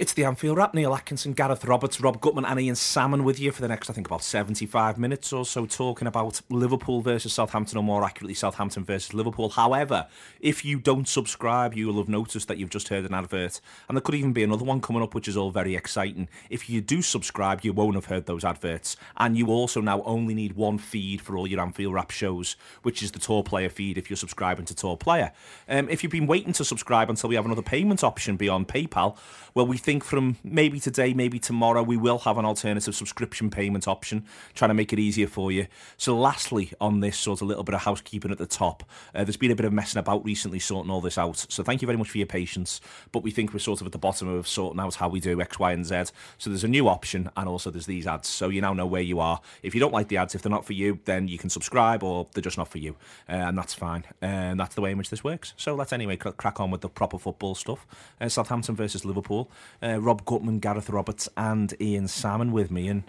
It's the Anfield Wrap. Neil Atkinson, Gareth Roberts, Rob Gutman, and Ian Salmon with you for the next, I think, about 75 minutes or so, talking about Liverpool versus Southampton, or more accurately, Southampton versus Liverpool. However, if you don't subscribe, you will have noticed that you've just heard an advert, and there could even be another one coming up, which is all very exciting. If you do subscribe, you won't have heard those adverts, and you also now only need one feed for all your Anfield Wrap shows, which is the TAW Player feed if you're subscribing to TAW Player. Um, if you've been waiting to subscribe until we have another payment option beyond PayPal, well, we think from maybe today, maybe tomorrow, we will have an alternative subscription payment option, trying to make it easier for you. So, lastly, on this sort of little bit of housekeeping at the top, uh, there's been a bit of messing about recently sorting all this out. So, thank you very much for your patience. But we think we're sort of at the bottom of sorting out how we do X, Y, and Z. So, there's a new option, and also there's these ads. So, you now know where you are. If you don't like the ads, if they're not for you, then you can subscribe, or they're just not for you, uh, and that's fine. And that's the way in which this works. So, let's anyway crack on with the proper football stuff. Uh, Southampton versus Liverpool. Uh, Rob Gutman, Gareth Roberts, and Ian Salmon with me. And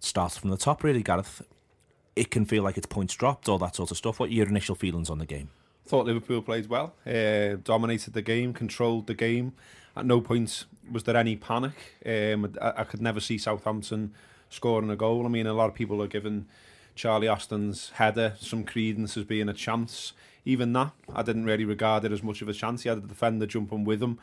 starts from the top, really, Gareth. It can feel like it's points dropped, all that sort of stuff. What are your initial feelings on the game? Thought Liverpool played well, uh, dominated the game, controlled the game. At no point was there any panic. Um, I, I could never see Southampton scoring a goal. I mean, a lot of people are giving Charlie Austin's header some credence as being a chance. Even that, I didn't really regard it as much of a chance. He had the defender jumping with him.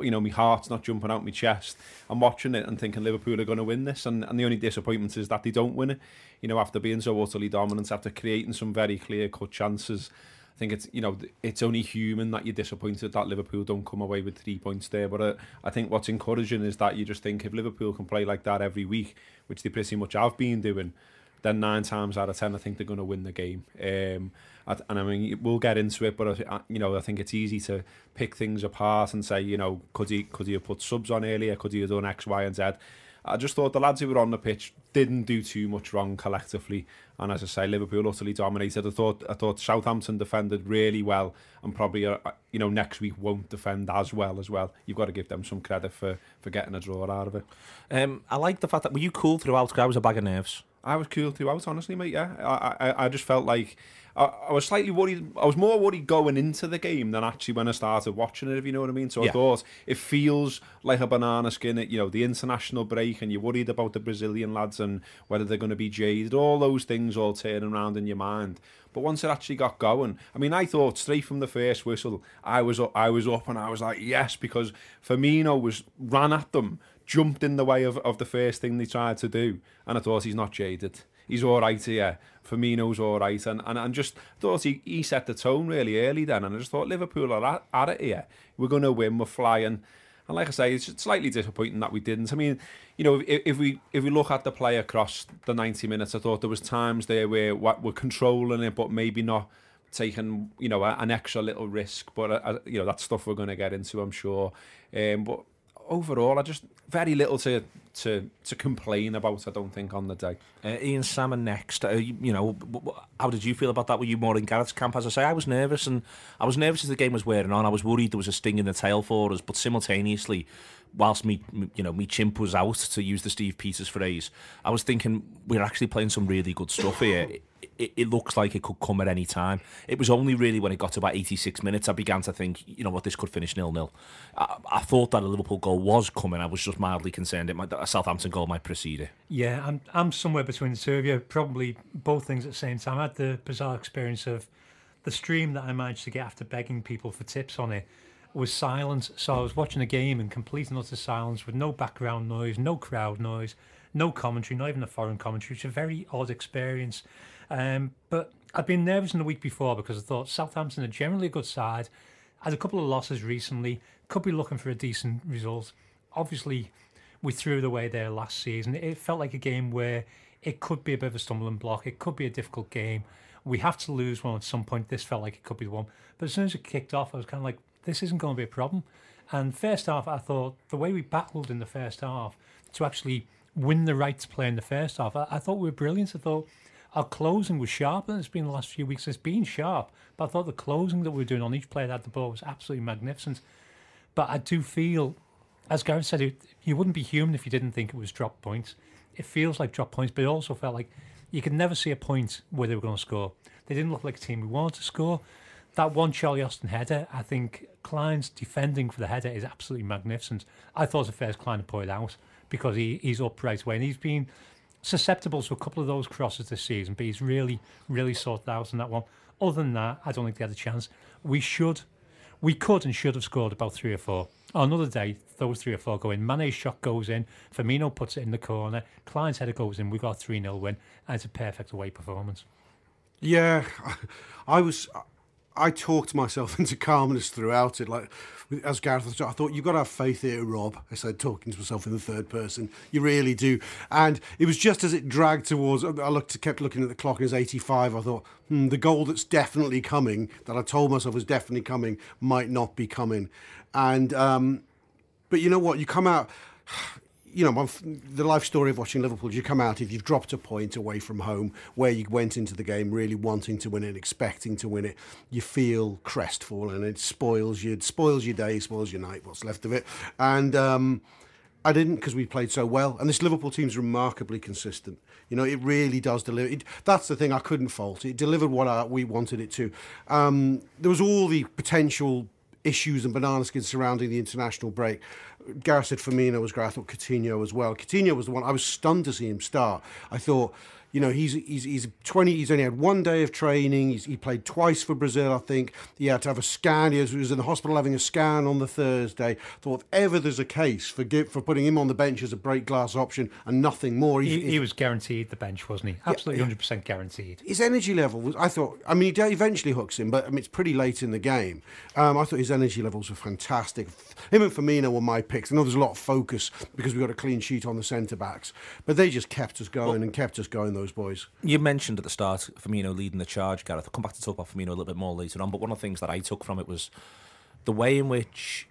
You know, my heart's not jumping out my chest. I'm watching it and thinking Liverpool are going to win this, and, and the only disappointment is that they don't win it. You know, after being so utterly dominant, after creating some very clear cut chances. I think it's you know it's only human that you're disappointed that Liverpool don't come away with three points there. But uh, I think what's encouraging is that you just think if Liverpool can play like that every week, which they pretty much have been doing, then nine times out of ten I think they're going to win the game. Um, and I mean we'll get into it, but I, you know I think it's easy to pick things apart and say you know could he could he have put subs on earlier? Could he have done X, Y, and Z? I just thought the lads who were on the pitch didn't do too much wrong collectively, and as I say, Liverpool utterly dominated. I thought I thought Southampton defended really well, and probably uh, you know next week won't defend as well as well. You've got to give them some credit for for getting a draw out of it. Um, I like the fact that were you cool throughout? I was a bag of nerves. I was cool throughout, honestly, mate. Yeah, I I, I just felt like I, I was slightly worried. I was more worried going into the game than actually when I started watching it. If you know what I mean. So yeah. I thought it feels like a banana skin. At, you know, the international break, and you're worried about the Brazilian lads and whether they're going to be jaded. All those things all turning around in your mind. But once it actually got going, I mean, I thought straight from the first whistle, I was up, I was up, and I was like, yes, because Firmino was ran at them jumped in the way of, of the first thing they tried to do. And I thought he's not jaded. he's all right here. Firmino's all right. And, and, and just thought he, he set the tone really early then. And I just thought Liverpool are at, at it here. We're going to win. We're flying. And like I say, it's slightly disappointing that we didn't. I mean, you know, if, if we if we look at the play across the 90 minutes, I thought there was times there where we're controlling it, but maybe not taking, you know, an extra little risk. But, uh, uh you know, that stuff we're going to get into, I'm sure. Um, but overall, I just very little to to to complain about. I don't think on the day. Uh, Ian Salmon next. Uh, you, you, know, how did you feel about that? Were you more in Gareth's camp? As I say, I was nervous, and I was nervous as the game was wearing on. I was worried there was a sting in the tail for us, but simultaneously, whilst me, you know, me chimp was out to use the Steve Peters phrase, I was thinking we're actually playing some really good stuff here it, it, looks like it could come at any time. It was only really when it got to about 86 minutes I began to think, you know what, this could finish nil-nil. I, I thought that a Liverpool goal was coming. I was just mildly concerned it might, a Southampton goal might precede it. Yeah, I'm, I'm somewhere between the two of you. Probably both things at the same time. I had the bizarre experience of the stream that I managed to get after begging people for tips on it was silence. So I was watching a game in complete and utter silence with no background noise, no crowd noise, no commentary, not even a foreign commentary. It's a very odd experience. Um, but I'd been nervous in the week before because I thought Southampton are generally a good side. Had a couple of losses recently, could be looking for a decent result. Obviously, we threw it away there last season. It felt like a game where it could be a bit of a stumbling block. It could be a difficult game. We have to lose one at some point. This felt like it could be the one. But as soon as it kicked off, I was kind of like, this isn't going to be a problem. And first half, I thought the way we battled in the first half to actually win the right to play in the first half, I, I thought we were brilliant. I thought our closing was sharp, and it's been the last few weeks. It's been sharp, but I thought the closing that we were doing on each player that had the ball was absolutely magnificent. But I do feel, as Gareth said, you wouldn't be human if you didn't think it was drop points. It feels like drop points, but it also felt like you could never see a point where they were going to score. They didn't look like a team who wanted to score. That one Charlie Austin header, I think Clyne's defending for the header is absolutely magnificent. I thought it was the first Clyne to it out because he, he's up right away and he's been susceptible to a couple of those crosses this season, but he's really, really sorted out on that one. Other than that, I don't think they had a chance. We should, we could and should have scored about three or four. On another day, those three or four go in. Mane's shot goes in. Firmino puts it in the corner. Clyne's header goes in. We got a 3 0 win. And it's a perfect away performance. Yeah, I was. I talked myself into calmness throughout it. Like as Gareth, I thought you've got to have faith here, Rob. I said talking to myself in the third person. You really do. And it was just as it dragged towards. I looked, kept looking at the clock. It was 85. I thought hmm, the goal that's definitely coming, that I told myself was definitely coming, might not be coming. And um, but you know what? You come out you know, the life story of watching Liverpool, is you come out if you've dropped a point away from home where you went into the game really wanting to win it, and expecting to win it, you feel crestfallen. It spoils you, it spoils your day, spoils your night, what's left of it. And um, I didn't because we played so well. And this Liverpool team's remarkably consistent. You know, it really does deliver. It, that's the thing I couldn't fault. It delivered what I, we wanted it to. Um, there was all the potential issues and banana skins surrounding the international break. Gareth said Firmino was great. I thought Coutinho as well. Coutinho was the one I was stunned to see him start. I thought you know, he's he's he's 20. He's only had one day of training. He's, he played twice for Brazil, I think. He had to have a scan. He was, he was in the hospital having a scan on the Thursday. Thought if ever there's a case for for putting him on the bench as a break glass option and nothing more. He, he, he was guaranteed the bench, wasn't he? Absolutely, hundred percent guaranteed. His energy level was. I thought. I mean, he eventually hooks him, but I mean, it's pretty late in the game. Um, I thought his energy levels were fantastic. Him and Firmino were my picks. I know there's a lot of focus because we got a clean sheet on the centre backs, but they just kept us going well, and kept us going. Those boys. You mentioned at the start Firmino leading the charge, Gareth. I'll come back to talk about Firmino a little bit more later on. But one of the things that I took from it was the way in which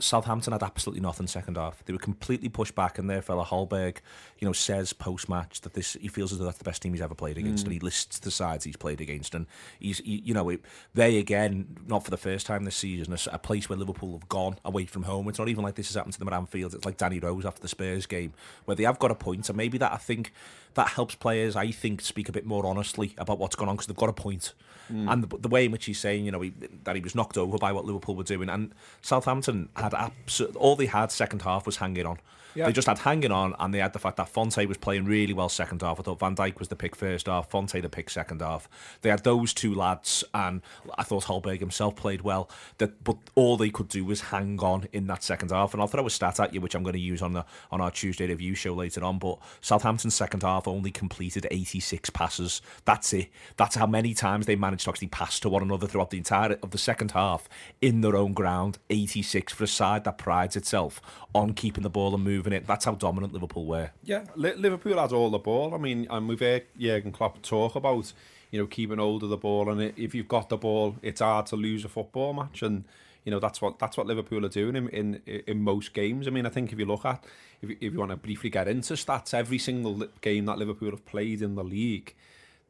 Southampton had absolutely nothing second half. They were completely pushed back, and their fella Højbjerg, you know, says post match that this he feels as though that's the best team he's ever played against, mm. and he lists the sides he's played against, and he's he, you know it, they again not for the first time this season a, a, place where Liverpool have gone away from home. It's not even like this has happened to them at Anfield. It's like Danny Rose after the Spurs game where they have got a point, and maybe that I think that helps players I think speak a bit more honestly about what's going on because they've got a point. Mm. And the, the, way in which he's saying, you know, he, that he was knocked over by what Liverpool were doing, and Southampton had absolutely all they had second half was hanging on. They just had hanging on, and they had the fact that Fonte was playing really well second half. I thought Van Dijk was the pick first half, Fonte the pick second half. They had those two lads, and I thought Højbjerg himself played well. That, but all they could do was hang on in that second half. And I'll throw a stat at you, which I'm going to use on the on our Tuesday review show later on. But Southampton's second half only completed 86 passes. That's it. That's how many times they managed to actually pass to one another throughout the entire of the second half in their own ground. 86 for a side that prides itself on keeping the ball and moving moving it. That's how dominant Liverpool were. Yeah, Liverpool had all the ball. I mean, and we've heard Jurgen Klopp talk about, you know, keeping hold of the ball. And if you've got the ball, it's hard to lose a football match. And, you know, that's what that's what Liverpool are doing in, in, in most games. I mean, I think if you look at, if, if you want to briefly get into stats, every single game that Liverpool have played in the league,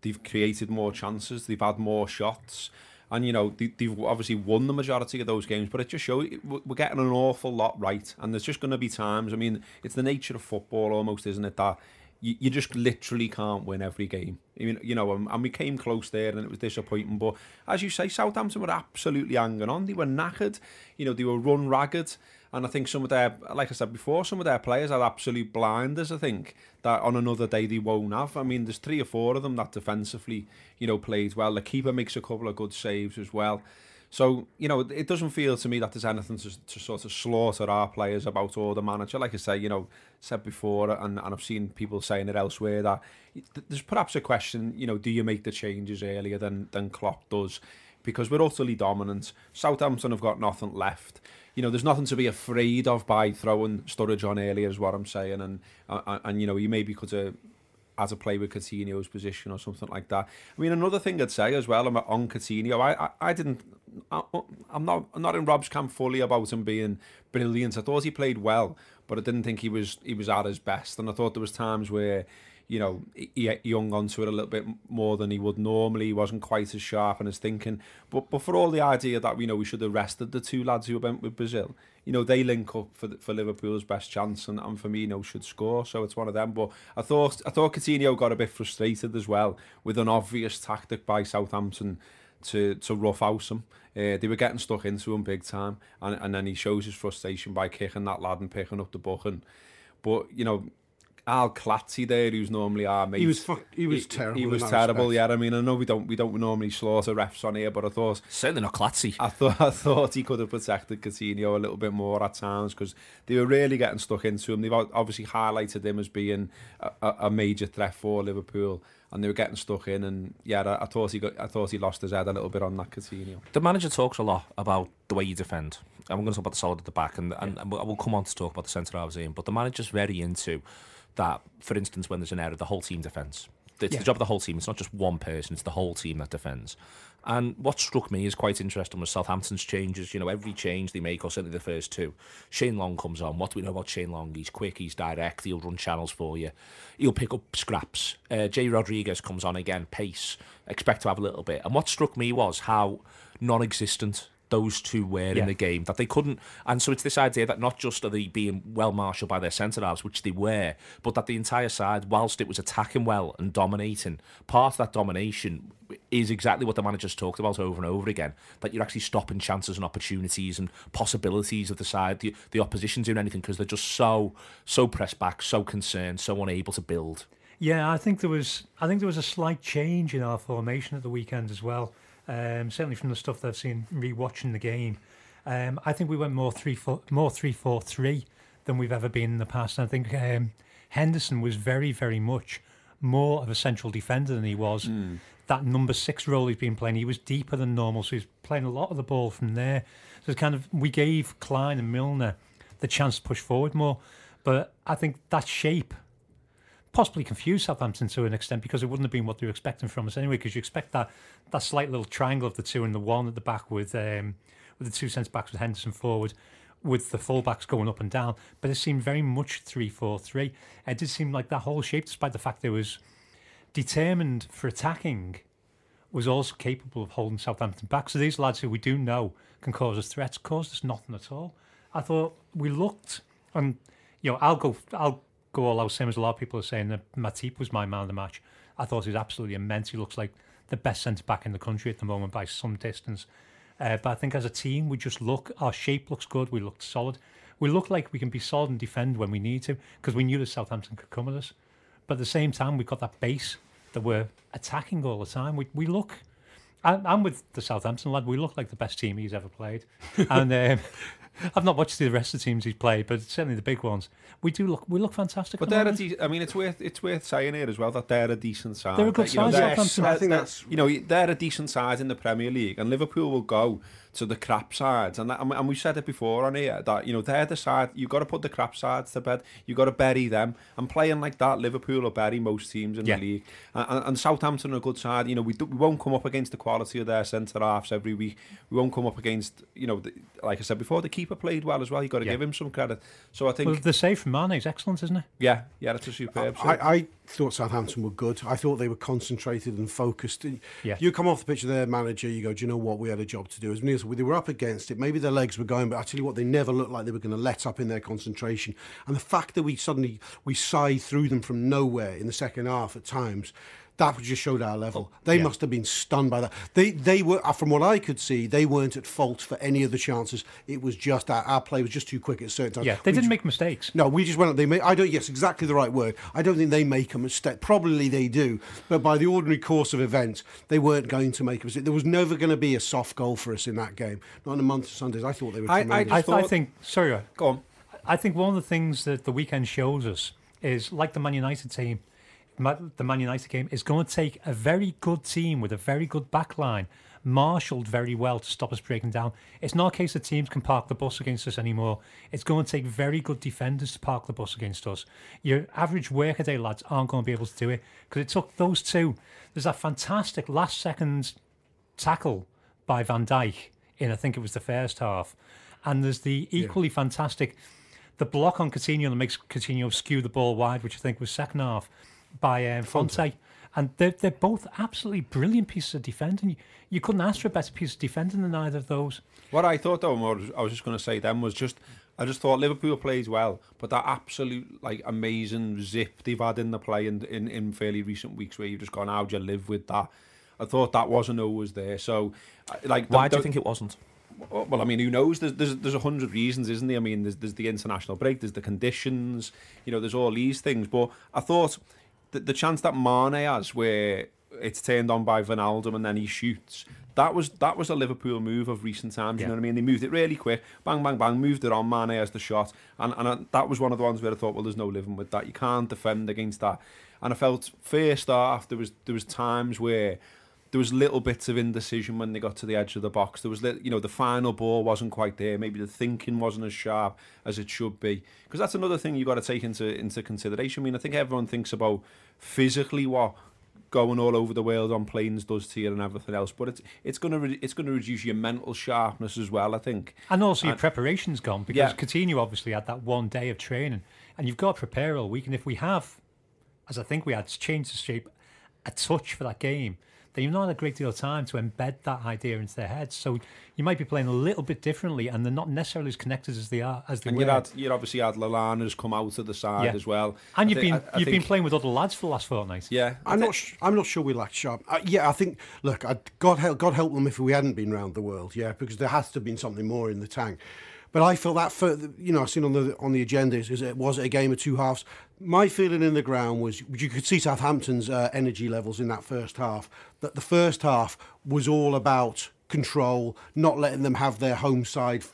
they've created more chances, they've had more shots. And you know they, have obviously won the majority of those games but it just shows we're getting an awful lot right. And there's just going to be times i mean it's the nature of football almost isn't it that you, you just literally can't win every game. I mean, you know and, and we came close there and it was disappointing but as you say Southampton were absolutely hanging on. They were knackered you know they were run ragged and I think some of their, like I said before, some of their players are absolute blinders. I think that on another day they won't have. I mean, there's three or four of them that defensively, you know, played well. The keeper makes a couple of good saves as well. So, you know, it doesn't feel to me that there's anything to, to sort of slaughter our players about or the manager. Like I say, you know, said before, and, and I've seen people saying it elsewhere, that there's perhaps a question, you know, do you make the changes earlier than, than Klopp does? Because we're utterly dominant. Southampton have got nothing left you know, there's nothing to be afraid of by throwing Sturridge on earlier, is what I'm saying. And and, and you know, you maybe could have as a play with Coutinho's position or something like that. I mean, another thing I'd say as well on Coutinho, I, I, I didn't, I, I'm not, I'm not in Rob's camp fully about him being brilliant. I thought he played well, but I didn't think he was, he was at his best. And I thought there was times where you know, he young onto it a little bit more than he would normally. He wasn't quite as sharp in his thinking. But but for all the idea that you know we should have rested the two lads who went with Brazil, you know they link up for for Liverpool's best chance and, and Firmino should score. So it's one of them. But I thought I thought Coutinho got a bit frustrated as well with an obvious tactic by Southampton to to rough house him. Uh, they were getting stuck into him big time, and and then he shows his frustration by kicking that lad and picking up the book and. But you know Al Clatty there, who's normally our mate. He was fuck, he was terrible. He was terrible. respect. Yeah, I mean, I know we don't we don't normally slaughter refs on here, but I thought Certainly not Clatzy. I thought I thought he could have protected Coutinho a little bit more at times because they were really getting stuck into him. They've obviously highlighted him as being a, a a major threat for Liverpool, and they were getting stuck in. And yeah, I, I thought he got I thought he lost his head a little bit on that Coutinho. The manager talks a lot about the way you defend. And we're going to talk about the solid at the back, and, and, and we'll come on to talk about the centre halves in. But the manager's very into that. For instance, when there's an error, the whole team defends. It's Yeah. the job of the whole team. It's not just one person; it's the whole team that defends. And what struck me is quite interesting was Southampton's changes. You know, every change they make, or certainly the first two. Shane Long comes on. What do we know about Shane Long? He's quick. He's direct. He'll run channels for you. He'll pick up scraps. Uh, Jay Rodriguez comes on again. Pace. Expect to have a little bit. And what struck me was how non-existent those two were Yeah. in the game that they couldn't and so it's this idea that not just are they being well marshalled by their centre halves which they were but that the entire side whilst it was attacking well and dominating part of that domination is exactly what the manager's talked about over and over again that you're actually stopping chances and opportunities and possibilities of the side the, the opposition doing anything because they're just so so pressed back so concerned so unable to build Yeah, I think there was I think there was a slight change in our formation at the weekend as well. Um, certainly from the stuff that I've seen rewatching the game. Um, I think we went more three four more three four three than we've ever been in the past. And I think um, Henderson was very very much more of a central defender than he was. That number six role he's been playing, he was deeper than normal, so he's playing a lot of the ball from there. So it's kind of we gave Clyne and Milner the chance to push forward more, but I think that shape possibly confused Southampton to an extent because it wouldn't have been what they were expecting from us anyway. Because you expect that that slight little triangle of the two and the one at the back with um, with the two centre backs with Henderson forward, with the full backs going up and down. But it seemed very much three four three. It did seem like that whole shape, despite the fact it was determined for attacking, was also capable of holding Southampton back. So these lads who we do know can cause us threats caused us nothing at all. I thought we looked, and you know, I'll go, I'll go all out same as a lot of people are saying that Matip was my man of the match. I thought he was absolutely immense. He looks like the best centre back in the country at the moment by some distance. Uh, but I think as a team, we just look, our shape looks good. We look solid. We look like we can be solid and defend when we need to because we knew that Southampton could come at us. But at the same time, we've got that base that we're attacking all the time. We, we look, I, I'm with the Southampton lad, we look like the best team he's ever played. and um, I've not watched the rest of the teams he's played, but certainly the big ones. We do look, we look fantastic. But they're a moment. de- I mean, it's worth it's worth saying here as well that they're a decent side. They're a good You know, side, they're- I think uh, that's- you know they're a decent side in the Premier League, and Liverpool will go to the crap sides, and that, and and we've said it before on here that you know they're the side you've got to put the crap sides to bed. You've got to bury them, and playing like that, Liverpool will bury most teams in Yeah. the league. And, and, and Southampton are a good side. You know we do, we won't come up against the quality of their centre halves every week. We won't come up against you know the, like I said before, the keeper played well as well. You have got to Yeah. give him some credit. So I think Well, the save from Mane is excellent, isn't it? yeah, yeah, that's a superb. save. I, I thought Southampton were good. I thought they were concentrated and focused. Yeah. You come off the pitch of their manager, you go, do you know what? We had a job to do. As Neil said, they were up against it. Maybe their legs were going, but I tell you what, they never looked like they were going to let up in their concentration. And the fact that we suddenly we scythed through them from nowhere in the second half at times. That just showed our level. They yeah. must have been stunned by that. They they were, uh, from what I could see, they weren't at fault for any of the chances. It was just our, our play was just too quick at certain times. Yeah, they We didn't ju- make mistakes. no, we just went. They made. I don't. Yes, exactly the right word. I don't think they make a mistake. Probably they do, but by the ordinary course of events, they weren't going to make a mistake. There was never going to be a soft goal for us in that game. Not in a month of Sundays. I thought they were. I- I tremendous. I, I thought- think, sorry, Go on. I think one of the things that the weekend shows us is like the Man United team, Ma- the Man United game is going to take a very good team with a very good back line, marshalled very well to stop us breaking down. It's not a case that teams can park the bus against us anymore. It's going to take very good defenders to park the bus against us. Your average workaday lads aren't going to be able to do it because it took those two. There's that fantastic last second tackle by Van Dijk in I think it was the first half, and there's the equally fantastic the block on Coutinho that makes Coutinho skew the ball wide, which I think was second half by um, Fonte. And they're, they're both absolutely brilliant pieces of defending. You, you couldn't ask for a better piece of defending than either of those. What I thought though, and what I was just going to say then was just, I just thought Liverpool plays well, but that absolute like amazing zip they've had in the play in, in, in fairly recent weeks where you've just gone, how do you live with that? I thought that wasn't always there. So, like, Why the- do you think it wasn't? well, I mean, who knows? There's there's there's a hundred reasons, isn't there? I mean, there's there's the international break, there's the conditions, you know, there's all these things. But I thought the, the chance that Mane has, where it's turned on by Wijnaldum and then he shoots, that was that was a Liverpool move of recent times. You Yeah. know what I mean? They moved it really quick, bang bang bang, moved it on. Mane as the shot, and and I, that was one of the ones where I thought, well, there's no living with that. You can't defend against that. And I felt first half there was there was times where there was little bits of indecision when they got to the edge of the box. There was, you know, the final ball wasn't quite there. Maybe the thinking wasn't as sharp as it should be. Because that's another thing you've got to take into into consideration. I mean, I think everyone thinks about physically what going all over the world on planes does to you and everything else, but it's it's going to re- it's going to reduce your mental sharpness as well. I think. And also your preparation's gone because Yeah. Coutinho obviously had that one day of training, and you've got to prepare all week. And if we have, as I think we had, changed the shape a touch for that game, then you've not had a great deal of time to embed that idea into their heads. So you might be playing a little bit differently, and they're not necessarily as connected as they are as they And were. you had you obviously had Lallana's come out of the side Yeah. as well. and I you've thi- been I- I you've been playing with other lads for the last fortnight. Yeah, I I'm thi- not. Sh- I'm not sure we lacked sharp. Uh, yeah, I think. Look, I, God help. God help them if we hadn't been round the world. Yeah, because there has to have been something more in the tank. But I felt that for you know I've seen on the on the agenda is, it was it a game of two halves. My feeling in the ground was you could see Southampton's uh, energy levels in that first half. That the first half was all about control, not letting them have their home side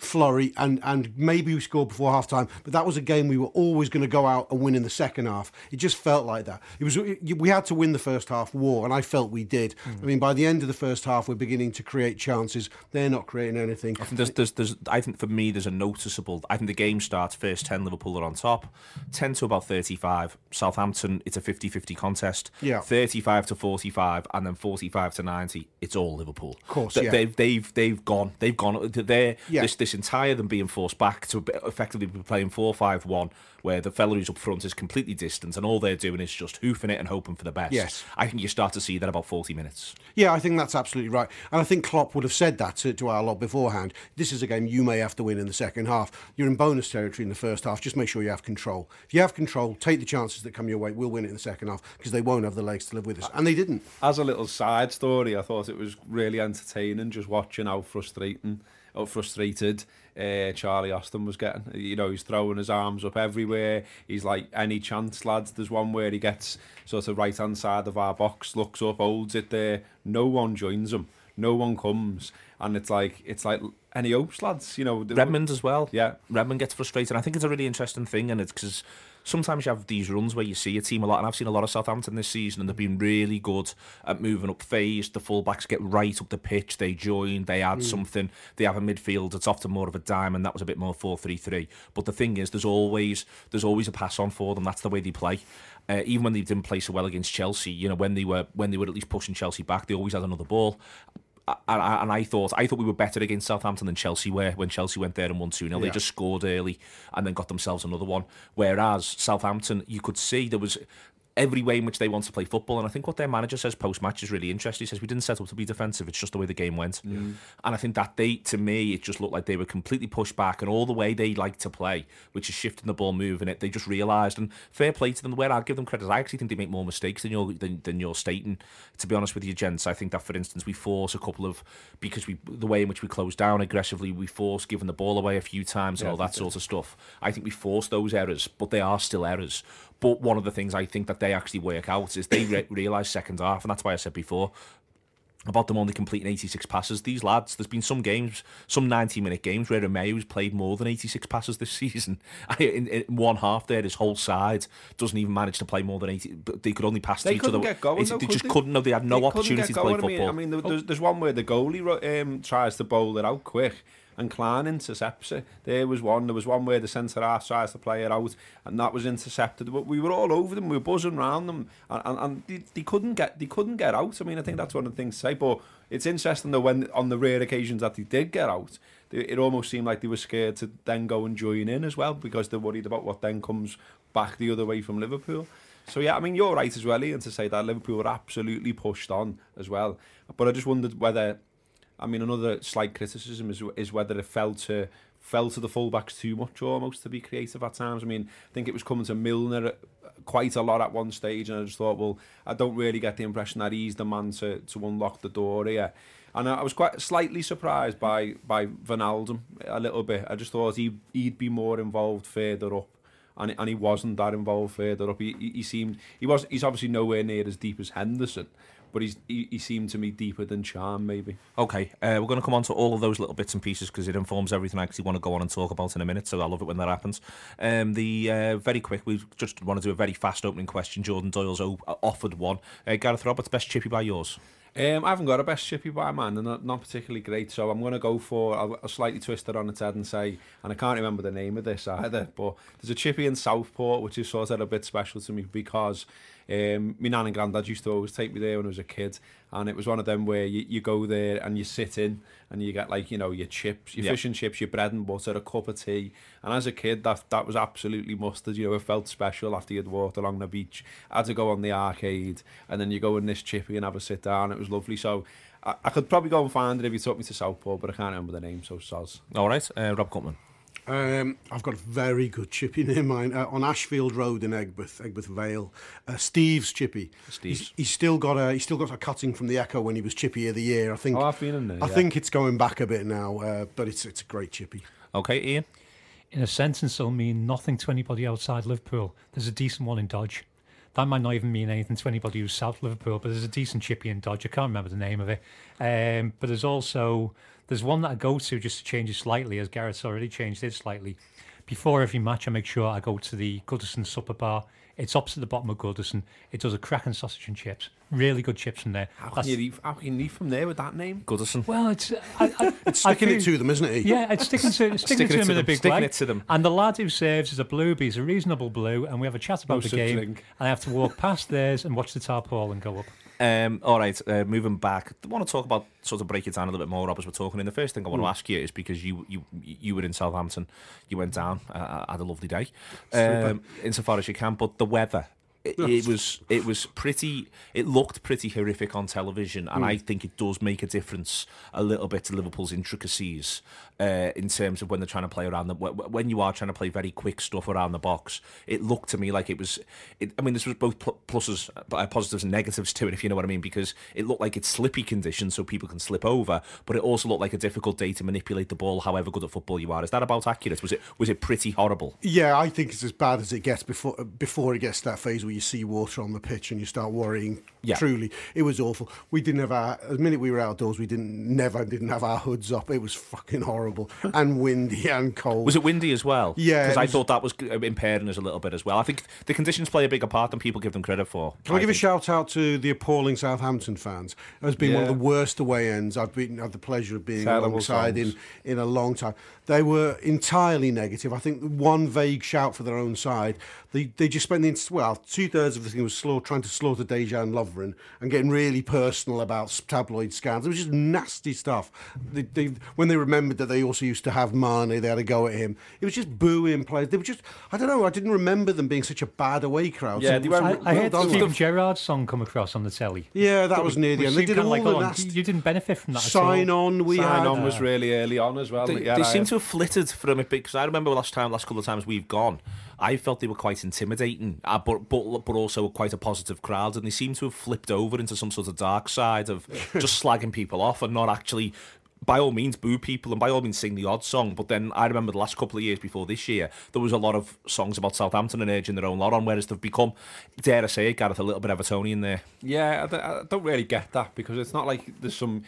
flurry, and, and maybe we scored before half time, but that was a game we were always going to go out and win in the second half. It just felt like that. It was we had to win the first half war, and I felt we did. Mm. I mean, by the end of the first half, we're beginning to create chances. They're not creating anything. I think there's, there's, there's, I think for me, there's a noticeable. I think the game starts first 10, Liverpool are on top, 10 to about 35. Southampton, it's a 50 50 contest. Yeah. 35 to 45, and then 45 to 90, it's all Liverpool. Of course, They- yeah. They've, they've, they've gone. They've gone. They're, Yeah. this, this entire than being forced back to effectively be playing 4 5 1, where the fella who's up front is completely distant, and all they're doing is just hoofing it and hoping for the best. Yes. I think you start to see that about 40 minutes. Yeah, I think that's absolutely right. And I think Klopp would have said that to, to our lot beforehand. This is a game you may have to win in the second half. You're in bonus territory in the first half. Just make sure you have control. If you have control, take the chances that come your way. We'll win it in the second half because they won't have the legs to live with us. And they didn't. as a little side story, I thought it was really entertaining just watching how frustrating, how frustrated uh, Charlie Austin was getting. You know, he's throwing his arms up everywhere. He's like, any chance, lads. There's one where he gets sort of right hand side of our box, looks up, holds it there. No one joins him. No one comes, and it's like it's like any hopes, lads. You know, Redmond as well. Yeah. Redmond gets frustrated. I think it's a really interesting thing, and it's because sometimes you have these runs where you see a team a lot, and I've seen a lot of Southampton this season, and they've been really good at moving up phase. The fullbacks get right up the pitch, they join, they add something. They have a midfield that's often more of a diamond. That was a bit more four three three. But the thing is, there's always there's always a pass on for them. That's the way they play. Uh, even when they didn't play so well against Chelsea, you know, when they were when they were at least pushing Chelsea back, they always had another ball and I, and I thought I thought we were better against Southampton than Chelsea were when Chelsea went there and won 2 0. They just scored early and then got themselves another one. Whereas Southampton, you could see there was every way in which they want to play football. And I think what their manager says post match is really interesting. He says, We didn't set up to be defensive, it's just the way the game went. Mm. And I think that they, to me, it just looked like they were completely pushed back and all the way they like to play, which is shifting the ball, moving it, they just realised. And fair play to them, where I'll give them credit, I actually think they make more mistakes than you're, than, than you're stating. To be honest with you, gents, I think that, for instance, we force a couple of, because we the way in which we close down aggressively, we force giving the ball away a few times and all that sort of stuff. I think we force those errors, but they are still errors. But one of the things I think that they actually work out is they re- realise second half, and that's why I said before about them only completing 86 passes. These lads, there's been some games, some 90 minute games where Romeu's played more than 86 passes this season. in, in one half there, his whole side doesn't even manage to play more than 80. But they could only pass to They each couldn't other. get going. Though, they could just couldn't. No, they had no They opportunity to play going. I football. mean, I mean, there's, there's one where the goalie um, tries to bowl it out quick, and Clyne intercepts it. There was one. There was one where the centre half tries to play it out, and that was intercepted. But we were all over them. We were buzzing around them, and, and, and they, they couldn't get they couldn't get out. I mean, I think that's one of the things to say. But it's interesting though when on the rare occasions that they did get out, they, it almost seemed like they were scared to then go and join in as well because they're worried about what then comes back the other way from Liverpool. So yeah, I mean you're right as well, Ian, to say that Liverpool were absolutely pushed on as well. But I just wondered whether I mean, another slight criticism is, is whether it fell to fell to the fullbacks too much almost to be creative at times. I mean, I think it was coming to Milner uh, quite a lot at one stage, and I just thought, well, I don't really get the impression that he's the man to, to unlock the door here. And I, I was quite slightly surprised by by Van Alden a little bit. I just thought he, he'd be more involved further up. And, and he wasn't that involved further up. He, he, he seemed he was he's obviously nowhere near as deep as Henderson, but he's he, he seemed to me deeper than Charm maybe. Okay, uh, we're going to come on to all of those little bits and pieces because it informs everything I actually want to go on and talk about in a minute. So I love it when that happens. Um, the uh, very quick, we just want to do a very fast opening question. Jordan Doyle's o- offered one. Uh, Gareth Roberts, best chippy by yours. Um, I haven't got a best chippy by man, and not, not particularly great. So I'm going to go for I'll, I'll slightly twist it on its head and say, and I can't remember the name of this either, but there's a chippy in Southport which is sort of a bit special to me because um, my nan and granddad used to always take me there when I was a kid, and it was one of them where you, you go there and you sit in and you get like you know your chips, your Yeah. fish and chips, your bread and butter, a cup of tea, and as a kid that that was absolutely mustard. You know, it felt special after you'd walked along the beach. I had to go on the arcade, and then you go in this chippy and have a sit down. It was lovely. So. I, I could probably go and find it if you took me to Southport, but I can't remember the name, so soz. All right, uh, Rob Gutman. Um, I've got a very good chippy near mine uh, on Ashfield Road in Aigburth, Aigburth Vale. Uh, Steve's chippy. Steve's. He's, he's still got a he's still got a cutting from the Echo when he was chippy of the year. I think. Oh, I've been in there, I yeah. think it's going back a bit now, uh, but it's it's a great chippy. Okay, Ian. In a sentence, it'll mean nothing to anybody outside Liverpool. There's a decent one in Dodge. That might not even mean anything to anybody who's South Liverpool, but there's a decent chippy in Dodge. I can't remember the name of it. Um, but there's also there's one that I go to just to change it slightly, as Gareth's already changed it slightly. Before every match, I make sure I go to the Goodison Supper Bar. It's opposite the bottom of Goodison. It does a cracking sausage and chips. Really good chips from there. How can, That's- you leave, how can you leave from there with that name? Goodison. well, it's I, I, It's I sticking feel- it to them, isn't it? yeah, it's sticking to sticking, Sticking to it him to with a them, big sticking leg. it to them. And the lad who serves is a bluebie. He's a reasonable blue, and we have a chat about No the such game. thing. And I have to walk past theirs and watch the tarpaulin go up. Um, all right, uh, moving back. I want to talk about sort of break it down a little bit more, Rob, as we're talking. And the first thing I want to ask you is because you you you were in Southampton, you went down, uh, had a lovely day, um, insofar as you can. But the weather, it, it was it was pretty. It looked pretty horrific on television, and I think it does make a difference a little bit to Liverpool's intricacies uh, in terms of when they're trying to play around the when you are trying to play very quick stuff around the box. It looked to me like it was. It, I mean, this was both pl- pluses, uh, positives, and negatives to it, if you know what I mean, because it looked like it's slippy conditions, so people can slip over, but it also looked like a difficult day to manipulate the ball, however good at football you are. Is that about accurate? Was it was it pretty horrible? Yeah, I think it's as bad as it gets before before it gets to that phase where you see water on the pitch and you start worrying. Yeah. Truly, it was awful. We didn't have our the minute we were outdoors, we didn't never didn't have our hoods up. It was fucking horrible and windy and cold. Was it windy as well? Yeah, because I was- thought that was uh, impairing us a little bit as well. I think the conditions play a bigger part than people give them credit for. Can I, give a shout out to the appalling Southampton fans? It has been one of the worst away ends I've been had the pleasure of being Terrible alongside in, in a long time. They were entirely negative. I think one vague shout for their own side. They they just spent the ins- well two thirds of the thing was slow, trying to slaughter Dejan Lovren and getting really personal about tabloid scans. It was just nasty stuff. They, they, when they remembered that they also used to have Mane, they had a go at him. It was just booing players. They were just I don't know. I didn't remember them being such a bad away crowd. Yeah, So they were- I, well I heard done. Steven Gerrard's song come across on the telly. Yeah, that was near the end. They did all like, the oh, nasty you, you didn't benefit from that. sign at all. on. We Sign had on was really early on as well. They, yeah, they seem to have flitted from it because I remember last time, last couple of times we've gone, I felt they were quite intimidating, uh, but but but also quite a positive crowd, and they seem to have flipped over into some sort of dark side of just slagging people off and not actually. By all means, boo people and by all means sing the odd song. But then I remember the last couple of years before this year, there was a lot of songs about Southampton and urging their own lot on, whereas they've become, dare I say it, Gareth, a little bit Evertonian there. Yeah, I don't, I don't really get that because it's not like there's some.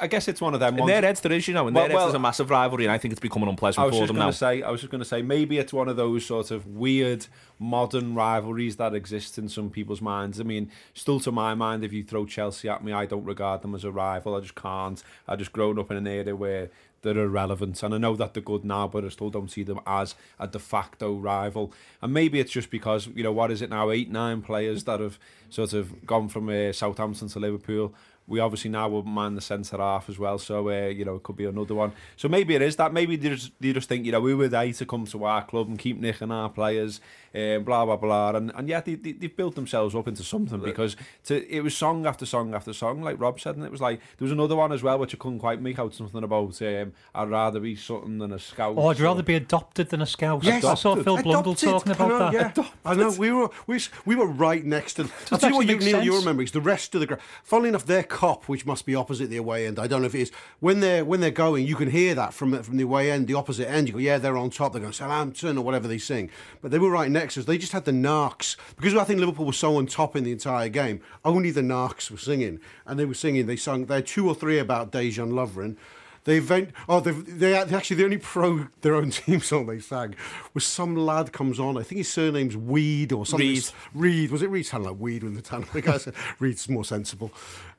I guess it's one of them In ones. their heads, there is, you know, in Well- their heads, well- there's a massive rivalry, and I think it's becoming I unpleasant was for just them going now. to say, I was just going to say, maybe it's one of those sort of weird modern rivalries that exist in some people's minds. I mean, still to my mind, if you throw Chelsea at me, I don't regard them as a rival. I just can't. I just grown up in an area where they're irrelevant, and I know that they're good now, but I still don't see them as a de facto rival. And maybe it's just because you know what is it now, eight, nine players that have sort of gone from uh, Southampton to Liverpool we obviously now will mind the centre half as well. So uh, you know it could be another one. So maybe it is that. Maybe they just they just think you know we were there to come to our club and keep nicking our players, uh, blah blah blah. And and yet they, they they've built themselves up into something because to it was song after song after song like Rob said, and it was like there was another one as well which I couldn't quite make out something about. Um, I'd rather be something than a scout. Oh, I'd rather be adopted than a scout. Yes, I saw Phil Blundell adopted. talking I about know, that. Yeah. I know. We were we, we were right next to. I'll tell you what, you, make Neil, you remember is the rest of the. gra- Funnily enough, their cop, which must be opposite the away end. I don't know if it is. When they're when they're going, you can hear that from from the away end, the opposite end. You go, yeah, they're on top. They're going Southampton or whatever they sing. But they were right next to us. They just had the narcs because I think Liverpool was so on top in the entire game. Only the narcs were singing, and they were singing. They sung. They had two or three about Dejan Lovren. They event. Oh, they they actually the only pro their own team song they sang was some lad comes on. I think his surname's Weed or something. Reed. Reed was it Reed? Sounded like Weed when the town. The guy said Reed's more sensible,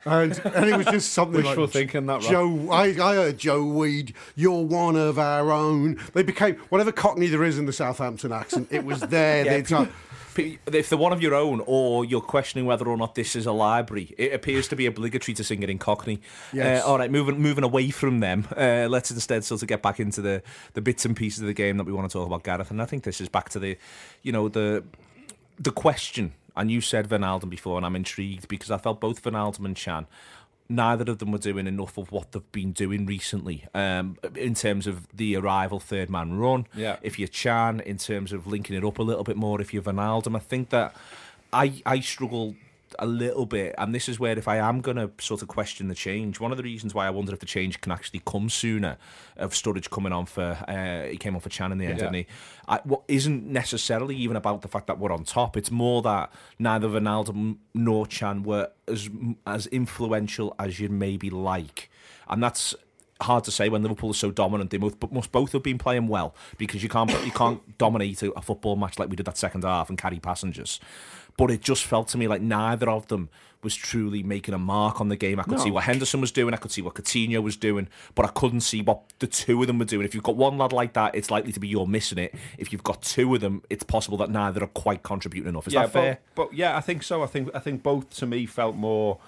and and it was just something Wishful like thinking, that, Joe. I I heard Joe Weed. You're one of our own. They became whatever Cockney there is in the Southampton accent. It was there. P- If they're one of your own, or you're questioning whether or not this is a library, it appears to be obligatory to sing it in Cockney. Yes. Uh, all right, moving moving away from them, uh, let's instead sort of get back into the the bits and pieces of the game that we want to talk about, Gareth. And I think this is back to the, you know, the the question. And you said Wijnaldum before, and I'm intrigued because I felt both Wijnaldum and Can. Neither of them were doing enough of what they've been doing recently, um, in terms of the arrival third man run. Yeah. If you're Can, in terms of linking it up a little bit more, if you're Wijnaldum, I think that I I struggle a little bit, and this is where if I am going to sort of question the change, one of the reasons why I wonder if the change can actually come sooner of Sturridge coming on for uh, he came on for Can in the end, Yeah. didn't he? I, what isn't necessarily even about the fact that we're on top. It's more that neither Wijnaldum nor Can were as as influential as you'd maybe like, and that's hard to say when Liverpool is so dominant. They must, must both have been playing well because you can't you can't dominate a, a football match like we did that second half and carry passengers. But it just felt to me like neither of them was truly making a mark on the game. I could see what Henderson was doing, I could see what Coutinho was doing, but I couldn't see what the two of them were doing. If you've got one lad like that, it's likely to be you're missing it. If you've got two of them, it's possible that neither are quite contributing enough. Is yeah, that fair? But, but yeah, I think so. I think I think both to me felt more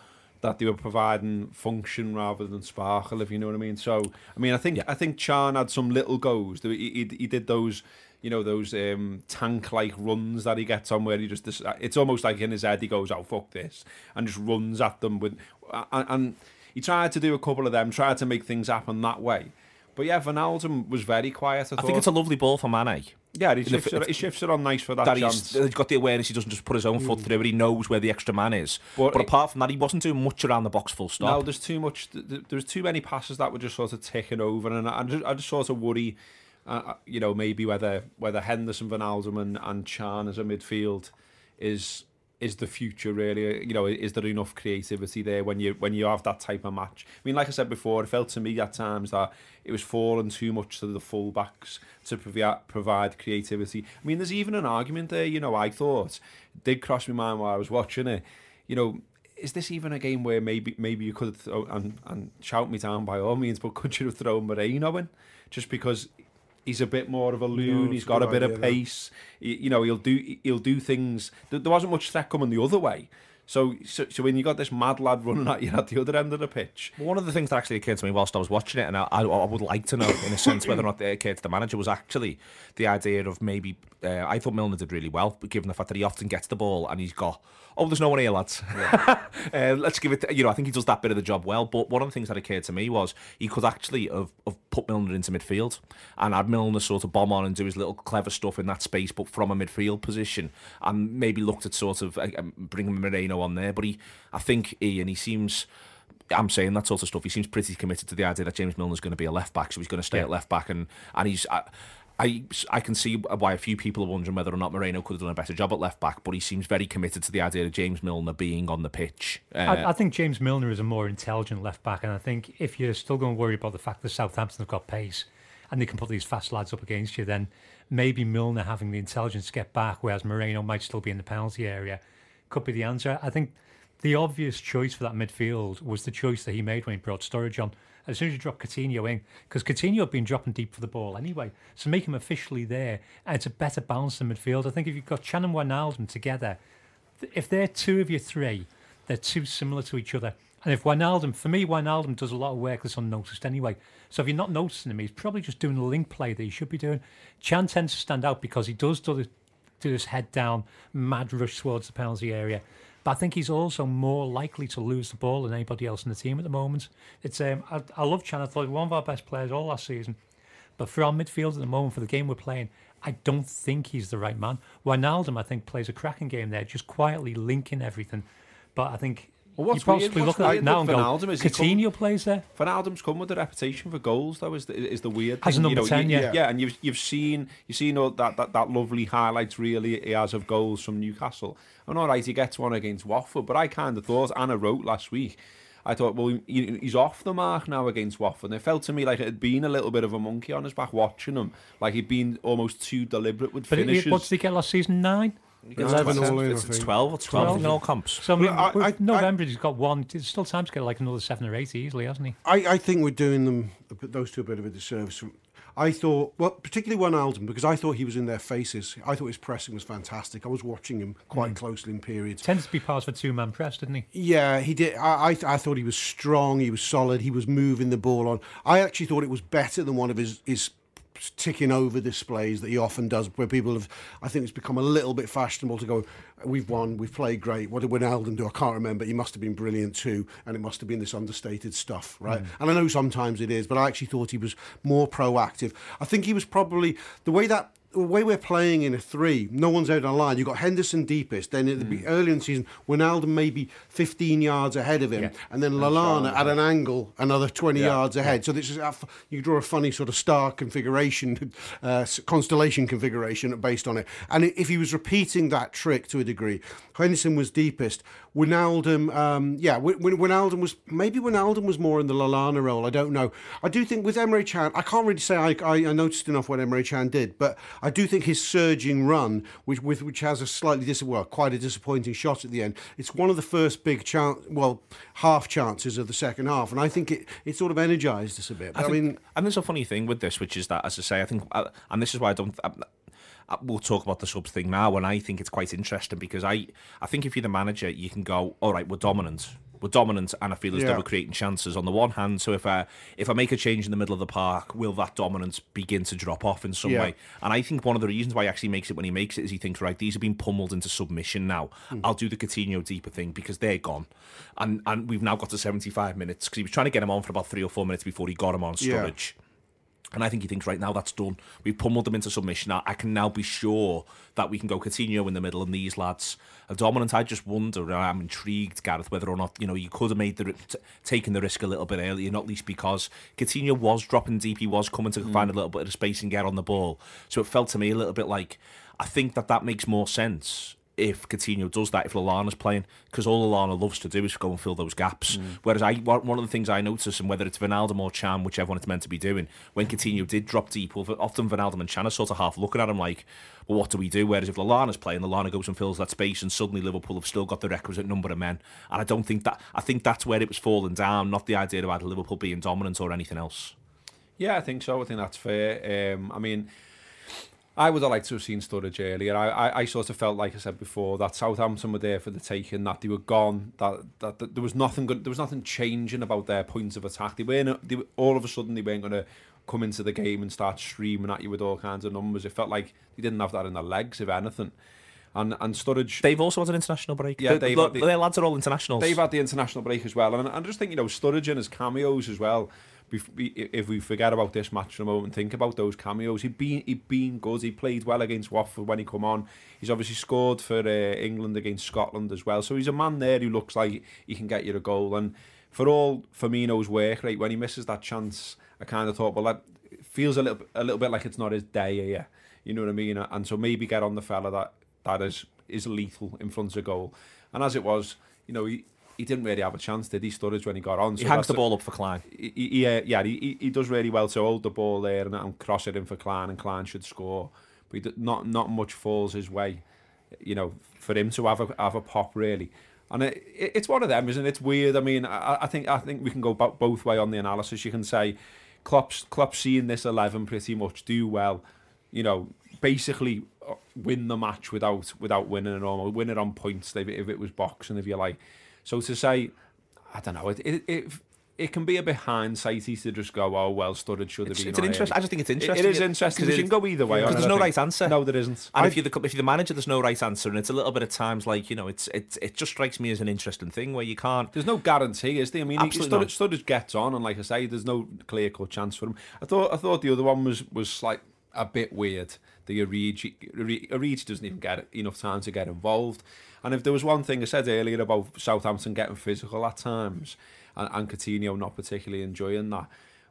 that they were providing function rather than sparkle, if you know what I mean. So I mean, I think I think Can had some little goes. He, he, he did those. You know those um, tank-like runs that he gets on, where he just it's almost like in his head he goes, "Oh fuck this," and just runs at them with, and, and he tried to do a couple of them, tried to make things happen that way. But yeah, Wijnaldum was very quiet. I, I think it's a lovely ball for Mane. yeah. He shifts, it, he shifts it on nice for that, that chance. he's, he's got the awareness. He doesn't just put his own foot through it. He knows where the extra man is. But But, it- apart from that, he wasn't doing much around the box. Full stop. No, there's too much. th- th- There's too many passes that were just sort of ticking over, and I just, I just sort of worry, uh, uh, you know, maybe whether whether Henderson, Wijnaldum, and, Can as a midfield is is the future really. You know, is there enough creativity there when you when you have that type of match? I mean, like I said before, it felt to me at times that it was falling too much to the fullbacks to provide provide creativity. I mean, there's even an argument there. You know, I thought did cross my mind while I was watching it. You know, is this even a game where maybe maybe you could throw and and shout me down by all means, but could you have thrown Moreno in just because he's a bit more of a loon, it's he's got a bit idea, of pace, he, you know, he'll do he'll do things. There, there wasn't much threat coming the other way. So, so so when you got this mad lad running at you at the other end of the pitch, Well, One of the things that actually occurred to me whilst I was watching it, and I, I, I would like to know, in a sense, whether or not it occurred to the manager, was actually the idea of maybe. Uh, I thought Milner did really well, but given the fact that he often gets the ball and he's got, oh, there's no one here, lads. uh, let's give it. You know, I think he does that bit of the job well. But one of the things that occurred to me was he could actually have, have put Milner into midfield and had Milner sort of bomb on and do his little clever stuff in that space, but from a midfield position, and maybe looked at sort of uh, um, bringing Moreno on there. But he, I think Ian, he seems. I'm saying that sort of stuff. He seems pretty committed to the idea that James Milner's going to be a left back, so he's going to stay at left back, and and he's. I, I, I can see why a few people are wondering whether or not Moreno could have done a better job at left back, but he seems very committed to the idea of James Milner being on the pitch. Uh, I, I think James Milner is a more intelligent left back, and I think if you're still going to worry about the fact that Southampton have got pace and they can put these fast lads up against you, then maybe Milner having the intelligence to get back, whereas Moreno might still be in the penalty area, could be the answer. I think the obvious choice for that midfield was the choice that he made when he brought Sturridge on. As soon as you drop Coutinho in, because Coutinho had been dropping deep for the ball anyway, so make him officially there, and it's a better balance in midfield. I think if you've got Can and Wijnaldum together, if they're two of your three, they're too similar to each other. And if Wijnaldum, for me, Wijnaldum does a lot of work that's unnoticed anyway. So if you're not noticing him, he's probably just doing the link play that he should be doing. Can tends to stand out because he does do, the, this head down, mad rush towards the penalty area. But I think he's also more likely to lose the ball than anybody else in the team at the moment. It's um, I, I love Can. I thought one of our best players all last season. But for our midfield at the moment, for the game we're playing, I don't think he's the right man. Wijnaldum, I think, plays a cracking game there, just quietly linking everything. But I think Well, what's you possibly weird- look at it now and go, is he come- Coutinho plays there. Wijnaldum's come with a reputation for goals, though. Is the, is the weird As a thing. number you know, 10, you- yeah. yeah, and you've you've seen you've seen all that, that that lovely highlights really he has of goals from Newcastle. And all right, he gets one against Watford, but I kind of thought Anna wrote last week. I thought, well, he, he's off the mark now against Watford. And it felt to me like it had been a little bit of a monkey on his back watching him, like he'd been almost too deliberate with But it, finishes. what did he get last season? Nine? It's 11 all in, I it's, it's think. 12 or 12, 12. in all comps. So I mean, Well, I- with I- November he's got one. There's still time to get like another seven or eight easily, hasn't he? I, I think we're doing them a those two a bit of a disservice. I thought, well, particularly Wijnaldum, because I thought he was in their faces. I thought his pressing was fantastic. I was watching him quite hmm. closely in periods. Tends to be part of a two-man press, didn't he? Yeah, he did. I, I, th- I thought he was strong. He was solid. He was moving the ball on. I actually thought it was better than one of his his ticking over displays that he often does, where people have. I think it's become a little bit fashionable to go. We've won. We've played great. What did Wijnaldum do? I can't remember. He must have been brilliant too, and it must have been this understated stuff, right? Mm. And I know sometimes it is, but I actually thought he was more proactive. I think he was probably the way that the way we're playing in a three, no one's out on line. You've got Henderson deepest, then the be early in the season, Wijnaldum maybe 15 yards ahead of him, Yeah. and then Lallana at an angle another 20 yards ahead. So this is you draw a funny sort of star configuration, uh, constellation configuration based on it. And if he was repeating that trick to a degree, Henderson was deepest. Wijnaldum, um, yeah, Wi- Wi- Wijnaldum was maybe Wijnaldum was more in the Lallana role. I don't know. I do think with Emre Can, I can't really say I, I, I noticed enough what Emre Can did, but I do think his surging run, which with which has a slightly dis- well, quite a disappointing shot at the end. It's one of the first big chance, well, half chances of the second half, and I think it, it sort of energised us a bit. I, think- mean, and there's a funny thing with this, which is that, as I say, I think, uh, and this is why I don't. I, I- we'll talk about the subs thing now, and I think it's quite interesting because I, I think if you're the manager, you can go, all right, we're dominant, we're dominant, and I feel as though we're creating chances on the one hand. So if I if I make a change in the middle of the park, will that dominance begin to drop off in some Yeah. way? And I think one of the reasons why he actually makes it when he makes it is he thinks, right, these have been pummeled into submission now. Hmm. I'll do the Coutinho deeper thing because they're gone, and and we've now got to 75 minutes because he was trying to get him on for about three or four minutes before he got him on Yeah. And I think he thinks right now that's done. We've pummeled them into submission. I, I can now be sure that we can go Coutinho in the middle, and these lads are dominant. I just wonder. I'm intrigued, Gareth, whether or not you know you could have made the t- taken the risk a little bit earlier, not least because Coutinho was dropping deep. He was coming to mm. find a little bit of space and get on the ball. So it felt to me a little bit like I think that that makes more sense if Coutinho does that, if Lallana's playing, because all Lallana loves to do is go and fill those gaps. Whereas I, one one of the things I notice, and whether it's Wijnaldum or Can, whichever one it's meant to be doing, when Coutinho did drop deep, well, often Wijnaldum and Can are sort of half looking at him like, well, what do we do? Whereas if Lallana's playing, Lallana goes and fills that space, and suddenly Liverpool have still got the requisite number of men. And I don't think that, I think that's where it was falling down, not the idea about Liverpool being dominant or anything else. Yeah, I think so. I think that's fair. Um, I mean, I would have liked to have seen Sturridge earlier. I, I, I sort of felt like I said before that Southampton were there for the taking, that they were gone, that, that, that there was nothing good, there was nothing changing about their points of attack. They weren't. They, all of a sudden, they weren't going to come into the game and start streaming at you with all kinds of numbers. It felt like they didn't have that in their legs, if anything. And and Sturridge, They've also had an international break. Yeah, look, the- their lads are all internationals. They've had the international break as well, and I just think you know Sturridge and his cameos as well. If we forget about this match for a moment, think about those cameos. He'd been he'd been good. He played well against Watford when he come on. He's obviously scored for uh, England against Scotland as well. So he's a man there who looks like he can get you a goal. And for all Firmino's work right, when he misses that chance, I kind of thought, well, that feels a little a little bit like it's not his day here. You know what I mean? And so maybe get on the fella that that is is lethal in front of goal. And as it was, you know, he, he didn't really have a chance, did he? Sturridge when he got on. So he hangs the ball up for Clyne. he, he, uh, yeah, he, he- does really well to hold the ball there and, and cross it in for Clyne, and Clyne should score. But he, not not much falls his way, you know, for him to have a have a pop really. And it, it, it's one of them, isn't it? It's weird. I mean, I, I think I think we can go bo- both way on the analysis. You can say Klopp's Klopp's seeing this eleven pretty much do well, you know, basically uh, win the match without without winning it almost win it on points if it, if it was boxing, if you like. So to say I don't know. It it, it it can be a bit hindsighty to just go, oh well, Sturridge should have It's, been. it's an interest. I just think it's It- interesting. It is interesting because you can go either way. There's no right answer. No, there isn't. And if you're the if you're the manager, there's no right answer, and it's a little bit of times like you know, it's it's it just strikes me as an interesting thing where you can't. There's no guarantee, is there? I mean, he- Absolutely. Sturridge, Sturridge gets on, and like I say, there's no clear cut chance for him. I thought I thought the other one was was like a bit weird. The Origi, Origi doesn't even get enough time to get involved. And if there was one thing I said earlier about Southampton getting physical at times, and, and Coutinho not particularly enjoying that,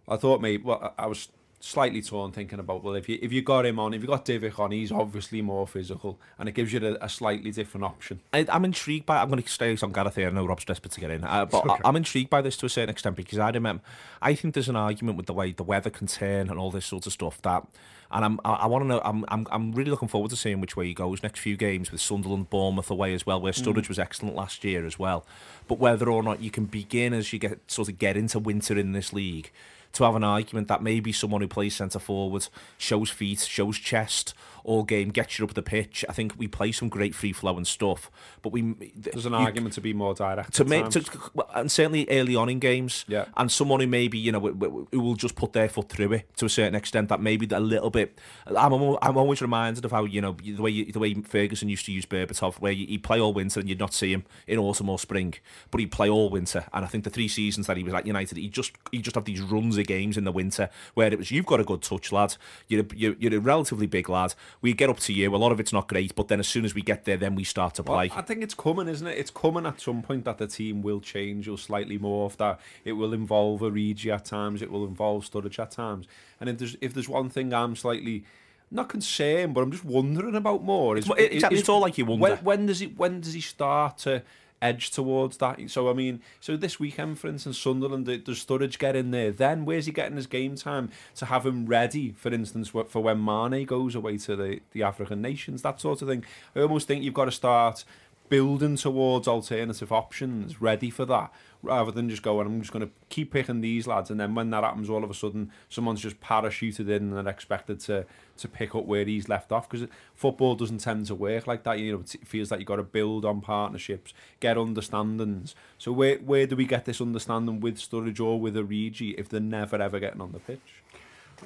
I thought maybe well, I was slightly torn thinking about well if you if you got him on if you got Divock on he's obviously more physical and it gives you a, a slightly different option I, I'm intrigued by. I'm going to stay on Gareth here. I know Rob's desperate to get in, uh, but I, I'm intrigued by this to a certain extent because I remember. I think there's an argument with the way the weather can turn and all this sort of stuff that. And I'm, I, I want to know. I'm, I'm, I'm really looking forward to seeing which way he goes next few games with Sunderland, Bournemouth away as well, where mm. Sturridge was excellent last year as well. But whether or not you can begin as you get sort of get into winter in this league, to have an argument that maybe someone who plays centre forward shows feet, shows chest all game, gets you up the pitch. I think we play some great free flowing stuff, but we there's an you- argument to be more direct to make to, times. and certainly early on in games Yeah. and someone who maybe you know who- will just put their foot through it to a certain extent that maybe a little bit I'm, I'm always reminded of how you know the way you, the way Ferguson used to use Berbatov where you, he'd play all winter and you'd not see him in autumn or spring but he'd play all winter and I think the three seasons that he was at United he just he just had these runs of games in the winter where it was you've got a good touch lad you're a, you're, you're a relatively big lad we get up to you a lot of it's not great but then as soon as we get there then we start to play Well, I think it's coming, isn't it? It's coming at some point that the team will change or slightly morph. That it will involve a Origi at times, it will involve Sturridge at times. And if there's if there's one thing I'm slightly not concerned, but I'm just wondering about more. Is, is- it's all like you wonder. When, when does he when does he start to edge towards that? So I mean, so this weekend, for instance, Sunderland, does Sturridge get in there? Then where's he getting his game time to have him ready? For instance, for when Mane goes away to the the African nations, that sort of thing. I almost think you've got to start building towards alternative options, ready for that, rather than just going, I'm just going to keep picking these lads, and then when that happens, all of a sudden, someone's just parachuted in and they're expected to to pick up where he's left off, because football doesn't tend to work like that. You know, it feels like you've got to build on partnerships, get understandings. So where where do we get this understanding with Sturridge or with Origi if they're never ever getting on the pitch?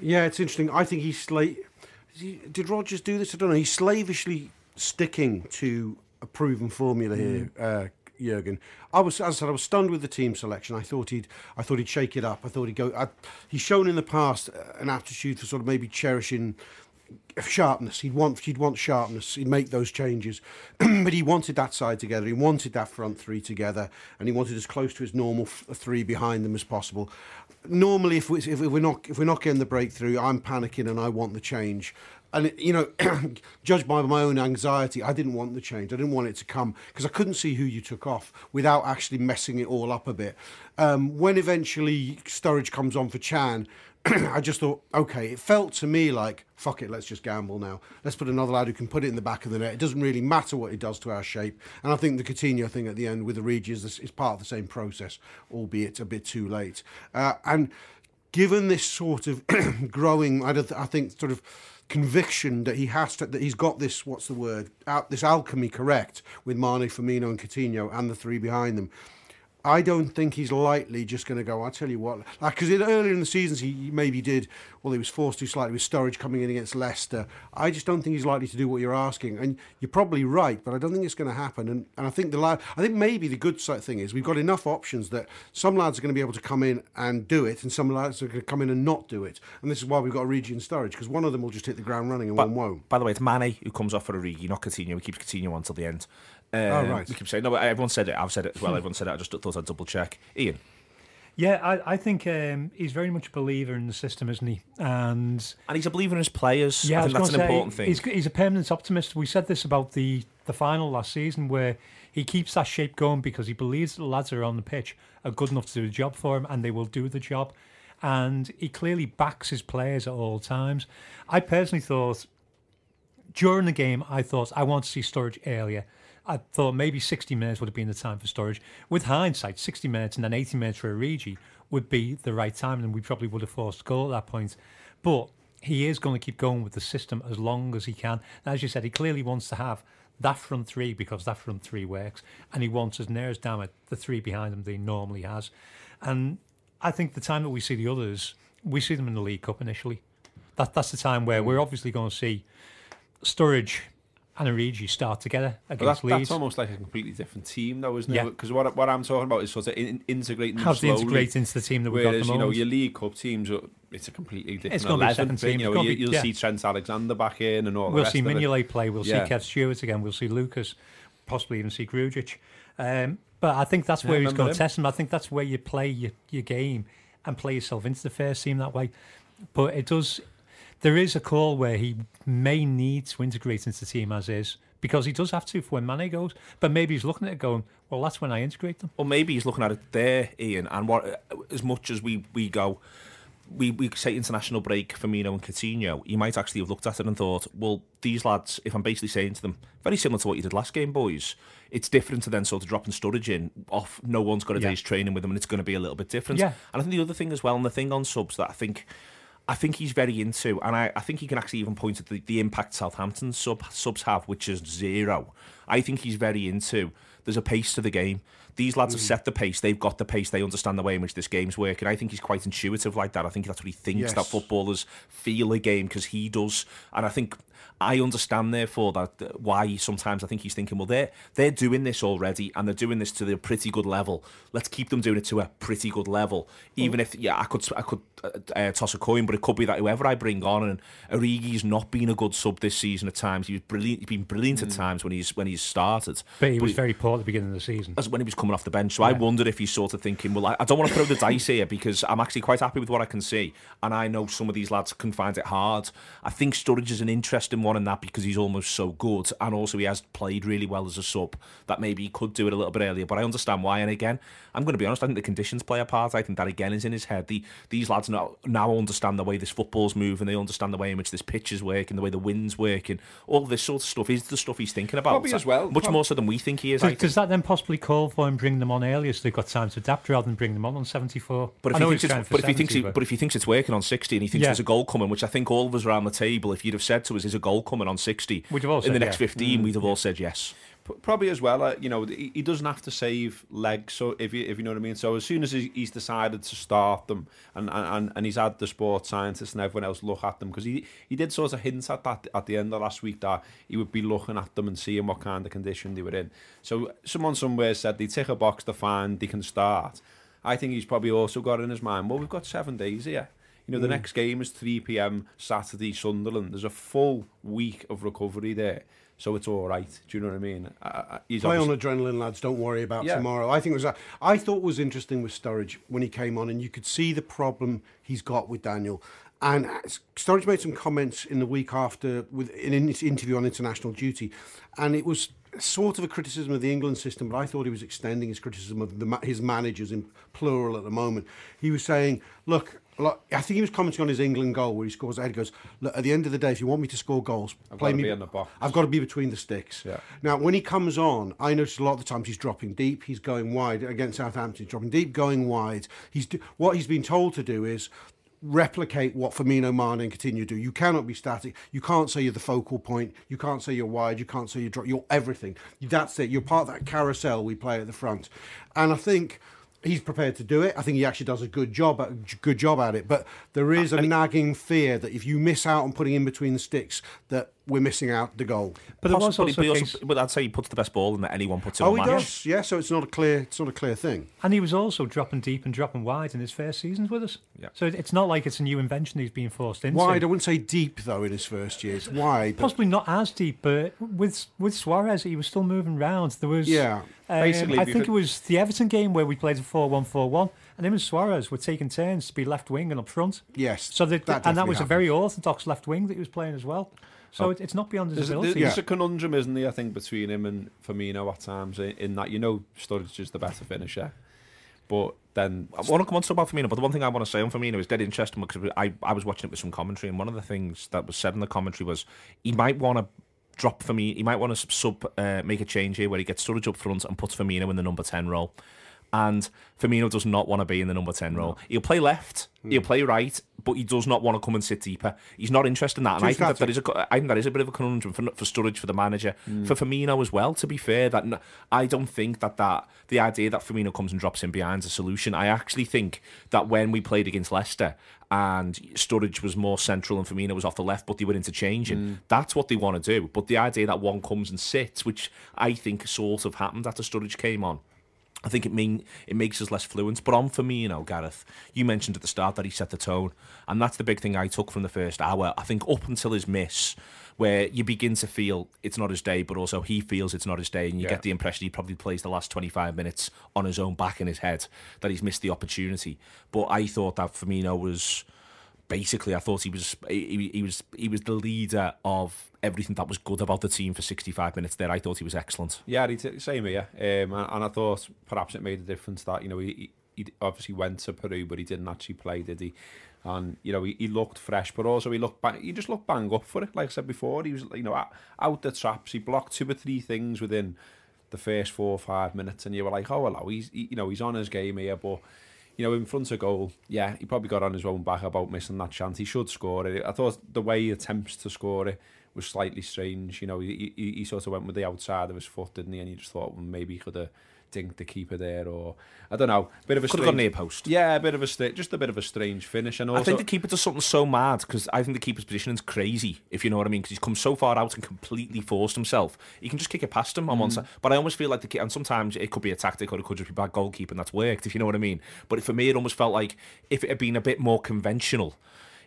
Yeah, it's interesting. I think he's he, Did Rogers do this? I don't know. He's slavishly sticking to a proven formula here, uh, Jurgen. I was, as I said, I was stunned with the team selection. I thought he'd, I thought he'd shake it up. I thought he'd go. I, he's shown in the past uh, an aptitude for sort of maybe cherishing sharpness. He'd want he'd want sharpness. He'd make those changes, but he wanted that side together. He wanted that front three together, and he wanted as close to his normal f- three behind them as possible. Normally, if, we, if we're not if we're not getting the breakthrough, I'm panicking and I want the change. And you know, judged by my own anxiety, I didn't want the change. I didn't want it to come because I couldn't see who you took off without actually messing it all up a bit. Um, when eventually Sturridge comes on for Can, I just thought, okay, it felt to me like, fuck it, let's just gamble now. Let's put another lad who can put it in the back of the net. It doesn't really matter what it does to our shape. And I think the Coutinho thing at the end with the Origi is, is part of the same process, albeit a bit too late. Uh, and given this sort of growing, I, I think, sort of conviction that he has to, that he's got this, what's the word, out this alchemy correct with Mane, Firmino, and Coutinho, and the three behind them. I don't think he's lightly just going to go. I'll tell you what, like because earlier in the seasons he maybe did. Well, he was forced to slightly with Sturridge coming in against Leicester. I just don't think he's likely to do what you're asking, and you're probably right. But I don't think it's going to happen. And, and I think the lad, I think maybe the good thing is we've got enough options that some lads are going to be able to come in and do it, and some lads are going to come in and not do it. And this is why we've got Origi and Sturridge because one of them will just hit the ground running and one won't. By the way, it's Mane who comes off for Origi, not Coutinho. He keeps Coutinho on till the end. Um, Oh, right. We keep saying no. but Everyone said it. I've said it as well. Everyone said it. I just thought I'd double check. Ian, Yeah, I, I think um, he's very much a believer in the system, isn't he? And and he's a believer in his players. yeah, I think was that's an say, important thing. He's, he's a permanent optimist. We said this about the the final last season, where he keeps that shape going because he believes the lads that are on the pitch are good enough to do the job for him, and they will do the job. And he clearly backs his players at all times. I personally thought during the game, I thought I want to see Sturridge earlier. I thought maybe 60 minutes would have been the time for Sturridge. With hindsight, 60 minutes and then 80 minutes for Origi would be the right time, and we probably would have forced goal at that point. But he is going to keep going with the system as long as he can. And as you said, he clearly wants to have that front three because that front three works, and he wants as near as damn it the three behind him that he normally has. And I think the time that we see the others, we see them in the League Cup initially. That that's the time where we're obviously going to see Sturridge and Origi start together against that's, that's Leeds. almost like a completely different team, though, isn't it? Because what, what I'm talking about is sort of in, integrating them How to integrate into the team that we've got Whereas, the you know, your League Cup teams, it's a completely different gonna be a 11. second thing, team. You know, you, be, you'll yeah. see Trent Alexander back in and all We'll see. Mignolet play. We'll Yeah. see Kev Stewart again. We'll see Lucas, possibly even see Grujic. Um, but I think that's where he's going to test him. I think that's where you play your, your game and play yourself into the first team that way. But it does. There is a call where he may need to integrate into the team as is because he does have to for when Mane goes. But maybe he's looking at it going, well, that's when I integrate them. Or maybe he's looking at it there, Ian, and what as much as we, we go, we, we say international break, Firmino and Coutinho, he might actually have looked at it and thought, well, these lads, if I'm basically saying to them, very similar to what you did last game, boys, it's different to then sort of dropping Sturridge in off, no one's got a Yeah. day's training with them, and it's going to be a little bit different. Yeah. And I think the other thing as well, and the thing on subs that I think I think he's very into, and I, I think he can actually even point at the, the impact Southampton sub subs have, which is zero. I think he's very into. There's a pace to the game. These lads Mm. have set the pace. They've got the pace. They understand the way in which this game's working. I think he's quite intuitive like that. I think that's what he thinks Yes. that footballers feel a game because he does. And I think I understand therefore that uh, why sometimes I think he's thinking, well, they're they're doing this already and they're doing this to the pretty good level. Let's keep them doing it to a pretty good level. Even if yeah, I could I could uh, uh, toss a coin, but it could be that whoever I bring on and Origi's not been a good sub this season at times. He was brilliant. He's been brilliant at times when he's when he's started. But he was very poor at the beginning of the season. as when he was coming off the bench. So I wondered if he's sort of thinking, well, I, I don't want to throw the dice here because I'm actually quite happy with what I can see, and I know some of these lads can find it hard. I think Sturridge is an interesting one in that because he's almost so good, and also he has played really well as a sub. That maybe he could do it a little bit earlier, but I understand why. And again, I'm going to be honest. I think the conditions play a part. I think that again is in his head. The these lads now now understand the way this football's moving. They understand the way in which this pitch is working, the way the wind's working. All this sort of stuff is the stuff he's thinking about. Probably as well. much Prob- more so than we think he is. I Does, does that then possibly call for him bringing them on earlier so they've got time to adapt rather than bring them on on 74? But if, he thinks it's, trying for but if he thinks 70, it, but if he thinks it's working on sixty and he thinks Yeah. there's a goal coming, which I think all of us around the table, if you'd have said to us, "Is a goal coming on 60 We'd have all in said the next yeah. fifteen, we'd have all said yes. Probably as well, uh, you know, he, he doesn't have to save legs. So if you if you know what I mean. So as soon as he, he's decided to start them, and, and and he's had the sports scientists and everyone else look at them because he he did sort of hint at that at the end of last week that he would be looking at them and seeing what kind of condition they were in. So someone somewhere said they tick a box to find they can start. I think he's probably also got in his mind. Well, we've got seven days here. You know, the hmm. next game is 3 p.m. Saturday, Sunderland. There's a full week of recovery there, so it's all right. Do you know what I mean? I, he's Play on adrenaline, lads. Don't worry about Yeah. tomorrow. I think it was. I thought was interesting with Sturridge when he came on, and you could see the problem he's got with Daniel. And uh, Sturridge made some comments in the week after with in an interview on international duty, and it was sort of a criticism of the England system, but I thought he was extending his criticism of the, his managers in plural at the moment. He was saying, "Look." Look, I think he was commenting on his England goal where he scores ahead. He goes, Look, at the end of the day, if you want me to score goals, play gotta me. be in the box." I've got to be between the sticks. Yeah. Now, when he comes on, I notice a lot of the times he's dropping deep. He's going wide against Southampton. He's dropping deep, going wide. He's what he's been told to do is replicate what Firmino, Mane, and Coutinho do. You cannot be static. You can't say you're the focal point. You can't say you're wide. You can't say you're drop. You're everything. That's it. You're part of that carousel we play at the front. And I think. He's prepared to do it. I think he actually does a good job at good job at it. But there is a nagging fear that if you miss out on putting in between the sticks, that we're missing out the goal. But there was also but, a case, also, but I'd say he puts the best ball in that anyone puts in Oh, a he match. does. Yeah, so it's not a clear. It's not a clear thing. and he was also dropping deep and dropping wide in his first seasons with us. Yeah. So it's not like it's a new invention he's being forced into. Wide. I wouldn't say deep though in his first years. Wide. but- Possibly not as deep, but with with Suarez, he was still moving round. There was Yeah. um, Basically, I think could- it was the Everton game where we played a 4-1-4-1, and him and Suarez were taking turns to be left wing and up front. Yes, So that, that and that definitely was a very orthodox left wing that he was playing as well. So it, it's not beyond his There's, a- ability. there's Yeah. a conundrum, isn't there? I think between him and Firmino at times, in, in that you know Sturridge is the better finisher, but then I want to come on to about Firmino, but the one thing I want to say on Firmino is dead interesting because I, I was watching it with some commentary, and one of the things that was said in the commentary was he might want to drop Firmino, he might want to sub uh, make a change here where he gets Sturridge up front and puts Firmino in the number ten role. And Firmino does not want to be in the number 10 role. He'll play left, hmm. he'll play right, but he does not want to come and sit deeper. He's not interested in that. And I think that, that is a, I think that is a bit of a conundrum for, for Sturridge, for the manager, hmm. for Firmino as well, to be fair. that I don't think that, that the idea that Firmino comes and drops in behind is a solution. I actually think that when we played against Leicester and Sturridge was more central and Firmino was off the left, but they were interchanging, hmm. that's what they want to do. But the idea that one comes and sits, which I think sort of happened after Sturridge came on, I think it mean it makes us less fluent. But on for me, you know, Gareth, you mentioned at the start that he set the tone, and that's the big thing I took from the first hour. I think up until his miss, where you begin to feel it's not his day, but also he feels it's not his day, and you Yeah. get the impression he probably plays the last twenty five minutes on his own back in his head that he's missed the opportunity. But I thought that Firmino was basically I thought he was he, he was he was the leader of everything that was good about the team for 65 minutes there. I thought he was excellent. Yeah, he t- same here. Um, and, and I thought perhaps it made a difference that you know he, he obviously went to Peru, but he didn't actually play, did he? And you know he, he looked fresh, but also he looked bang, he just looked bang up for it. Like I said before, he was you know out, the traps. He blocked two or three things within the first four or five minutes, and you were like, oh hello, he's he, you know he's on his game here, but. You know, in front of goal, yeah, he probably got on his own back about missing that chance. He should score it. I thought the way he attempts to score it was slightly strange. You know, he, he, he sort of went with the outside of his foot, didn't he? And you just thought well, maybe he could have dinked the keeper there, or I don't know, bit of a Could have gone near post. Yeah, a bit of a sta- just a bit of a strange finish, and also I think the keeper does something so mad because I think the keeper's position is crazy, if you know what I mean, because he's come so far out and completely forced himself. He can just kick it past him on Mm. one side. But I almost feel like the and sometimes it could be a tactic or it could just be bad goalkeeping that's worked, if you know what I mean. But for me, it almost felt like if it had been a bit more conventional.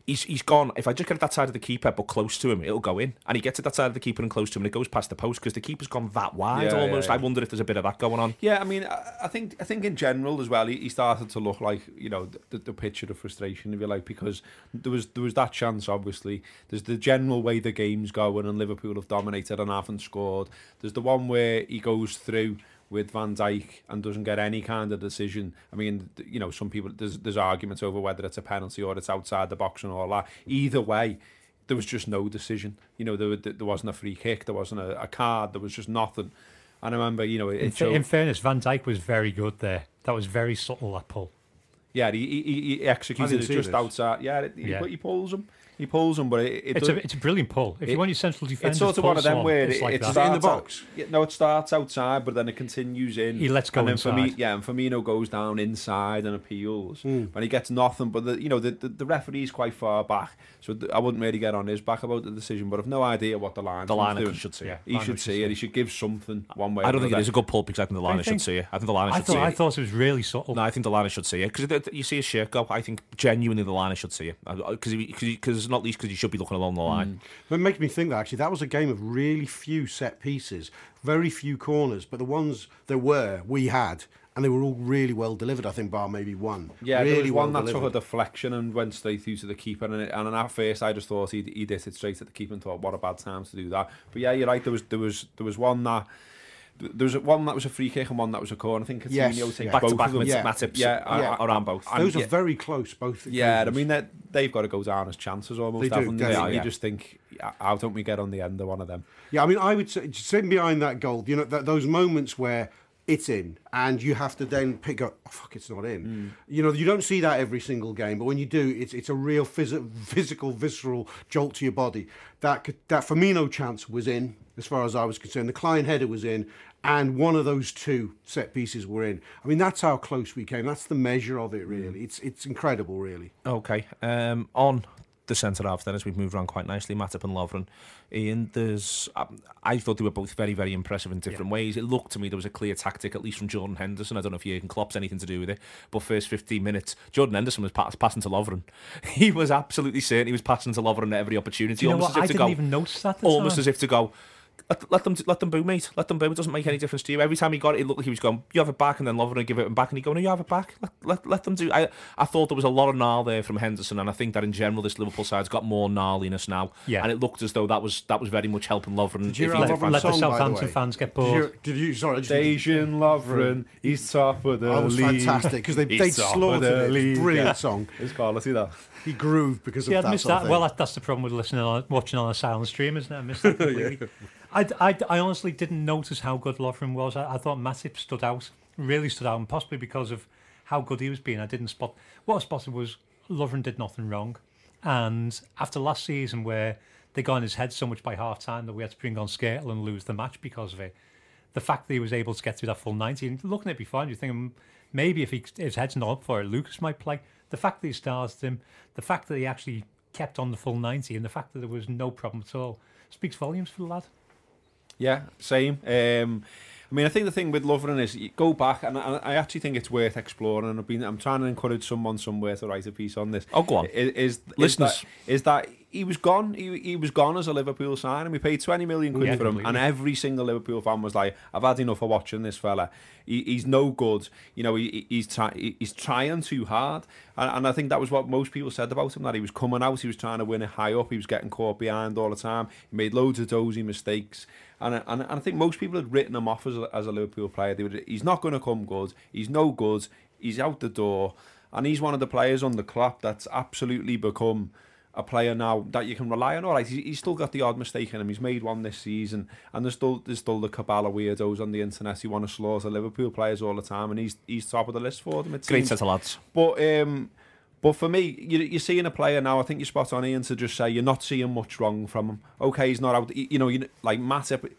He's, he's gone. If I just get at that side of the keeper but close to him, it'll go in. And he gets at that side of the keeper and close to him, and it goes past the post because the keeper's gone that wide Yeah, yeah, almost. yeah. I wonder if there's a bit of that going on. Yeah, I mean, I, I think I think in general as well, he, he started to look like you know the, the picture of frustration, if you like, because there was there was that chance. Obviously, there's the general way the game's going, and Liverpool have dominated and haven't scored. There's the one where he goes through with Van Dijk and doesn't get any kind of decision. I mean, you know, some people there's there's arguments over whether it's a penalty or it's outside the box and all that. Either way. There was just no decision. You know, there, there wasn't a free kick, there wasn't a, a card, there was just nothing. And I remember, you know, it, In, it showed, in fairness, Van Dijk was very good there. That was very subtle, that pull. Yeah, he, he, he- he I executes it just this. outside. Yeah, he, Yeah. but he pulls him. He pulls him, but it, it It's does, a, it's a brilliant pull. If it- you want your central defender, it's sort of one of them where it's it, like it that. Is in the starts out- box? no, it starts outside, but then it continues in. He lets go and then For me, inside. yeah, and Firmino goes down inside and appeals, Hmm. and he gets nothing. But the, you know, the, the the referee's quite far back, so th- I wouldn't really get on his back about the decision. But I've no idea what the line. The line doing. should see it. He should should see see it. it. He should give something one way. I don't think it another. is a good pull because I think the line should see it. I think the line should see it. I thought it was really subtle. No, I think the line should see it because you see a shirt go. I think genuinely the line should see it because because not least because you should be looking along the line. Mm. It makes me think that actually that was a game of really few set pieces, very few corners, but the ones there were we had, and they were all really well delivered. I think bar maybe one. Yeah, really there was one well that took a deflection and went straight through to the keeper. And, it, and at first, I just thought he'd, he'd hit it straight at the keeper and thought, what a bad time to do that. But yeah, you're right. There was there was there was one that there was one that was a free kick and one that was a corner. I think Coutinho Yes, takes yeah. Back to both back of them. with Yeah. Matip, Yeah, yeah, I- around both. and Those yeah- are very close, both. Yeah, I mean that they've got to go down as chances almost. They do, haven't they? definitely. You just think, how don't we get on the end of one of them? Yeah, I mean, I would say sitting behind that goal, you know, th- those moments where it's in and you have to then pick up, oh, fuck, it's not in. Mm. You know, you don't see that every single game, but when you do, it's it's a real phys- physical, visceral jolt to your body. That could- that Firmino chance was in, as far as I was concerned. The Clyne header was in, and one of those two set pieces were in. I mean, that's how close we came. That's the measure of it, really. It's it's incredible, really. Okay. Um, on the centre half then, as we've moved around quite nicely, Matip and Lovren. Ian, there's. Um, I thought they were both very, very impressive in different ways. It looked to me there was a clear tactic, at least from Jordan Henderson. I don't know if Jurgen Klopp's anything to do with it, but first 15 minutes, Jordan Henderson was pass- passing to Lovren. He was absolutely certain he was passing to Lovren at every opportunity. Do you know almost what? As if to didn't go, even notice that. Almost time. as if to go. Let, let them let them boo, mate. Let them boo. It doesn't make any difference to you. Every time he got it, it looked like he was going, "You have it back," and then Lovren would give it him back, and he go, "No, you have it back." Let, let, let them do. I I thought there was a lot of gnarl there from Henderson, and I think that in general this Liverpool side's got more gnarliness now. Yeah. and it looked as though that was that was very much helping Lovren. Did you if hear he our did Lovren let the song, the Southampton way? fans get Did bored. you, did you sorry, I just Dejan Lovren, hmm. he's top of the That was league. fantastic because they, He's they slaughtered the it. League. Brilliant Yeah. song. It's quality that. He grooved because of Yeah, that. I missed of that. thing. Well, that, that's the problem with listening on watching on a silent stream, isn't it? I missed that completely. I, I, I honestly didn't notice how good Lovren was. I, I thought Matip stood out really stood out, and possibly because of how good he was being, I didn't spot. What I spotted was Lovren did nothing wrong, and after last season where they got in his head so much by half time that we had to bring on Skrtel and lose the match because of it. The fact that he was able to get through that full 90, and looking at it before, you're thinking maybe if he, his head's not up for it, Lucas might play. The fact that he started him, the fact that he actually kept on the full 90, and the fact that there was no problem at all speaks volumes for the lad. Yeah, same. Um, I mean, I think the thing with Lovren is you go back, and I, I actually think it's worth exploring. And I've been, I'm trying to encourage someone somewhere to write a piece on this. Oh, go on. Is, is, Listeners. is that, is that he was gone? He, he was gone as a Liverpool sign, and we paid 20 million quid Yeah, for him. completely. And every single Liverpool fan was like, "I've had enough of watching this fella. He, he's no good. You know, he, he's try, he's trying too hard." And, and I think that was what most people said about him. That he was coming out, he was trying to win it high up, he was getting caught behind all the time. He made loads of dozy mistakes. And, I- and, and I think most people had written him off as a, as a Liverpool player. They would, he's not going to come good. He's no good. He's out the door. And he's one of the players on the club that's absolutely become a player now that you can rely on. All right, he's, he's still got the odd mistake in him. He's made one this season, and there's still there's still the of weirdos on the internet who want to slaughter Liverpool players all the time, and he's he's top of the list for them. It Great seems. set of lads. But um, but for me, you, you're seeing a player now. I think you're spot on, Ian, to just say you're not seeing much wrong from him. Okay, he's not out. You know, you, like Matip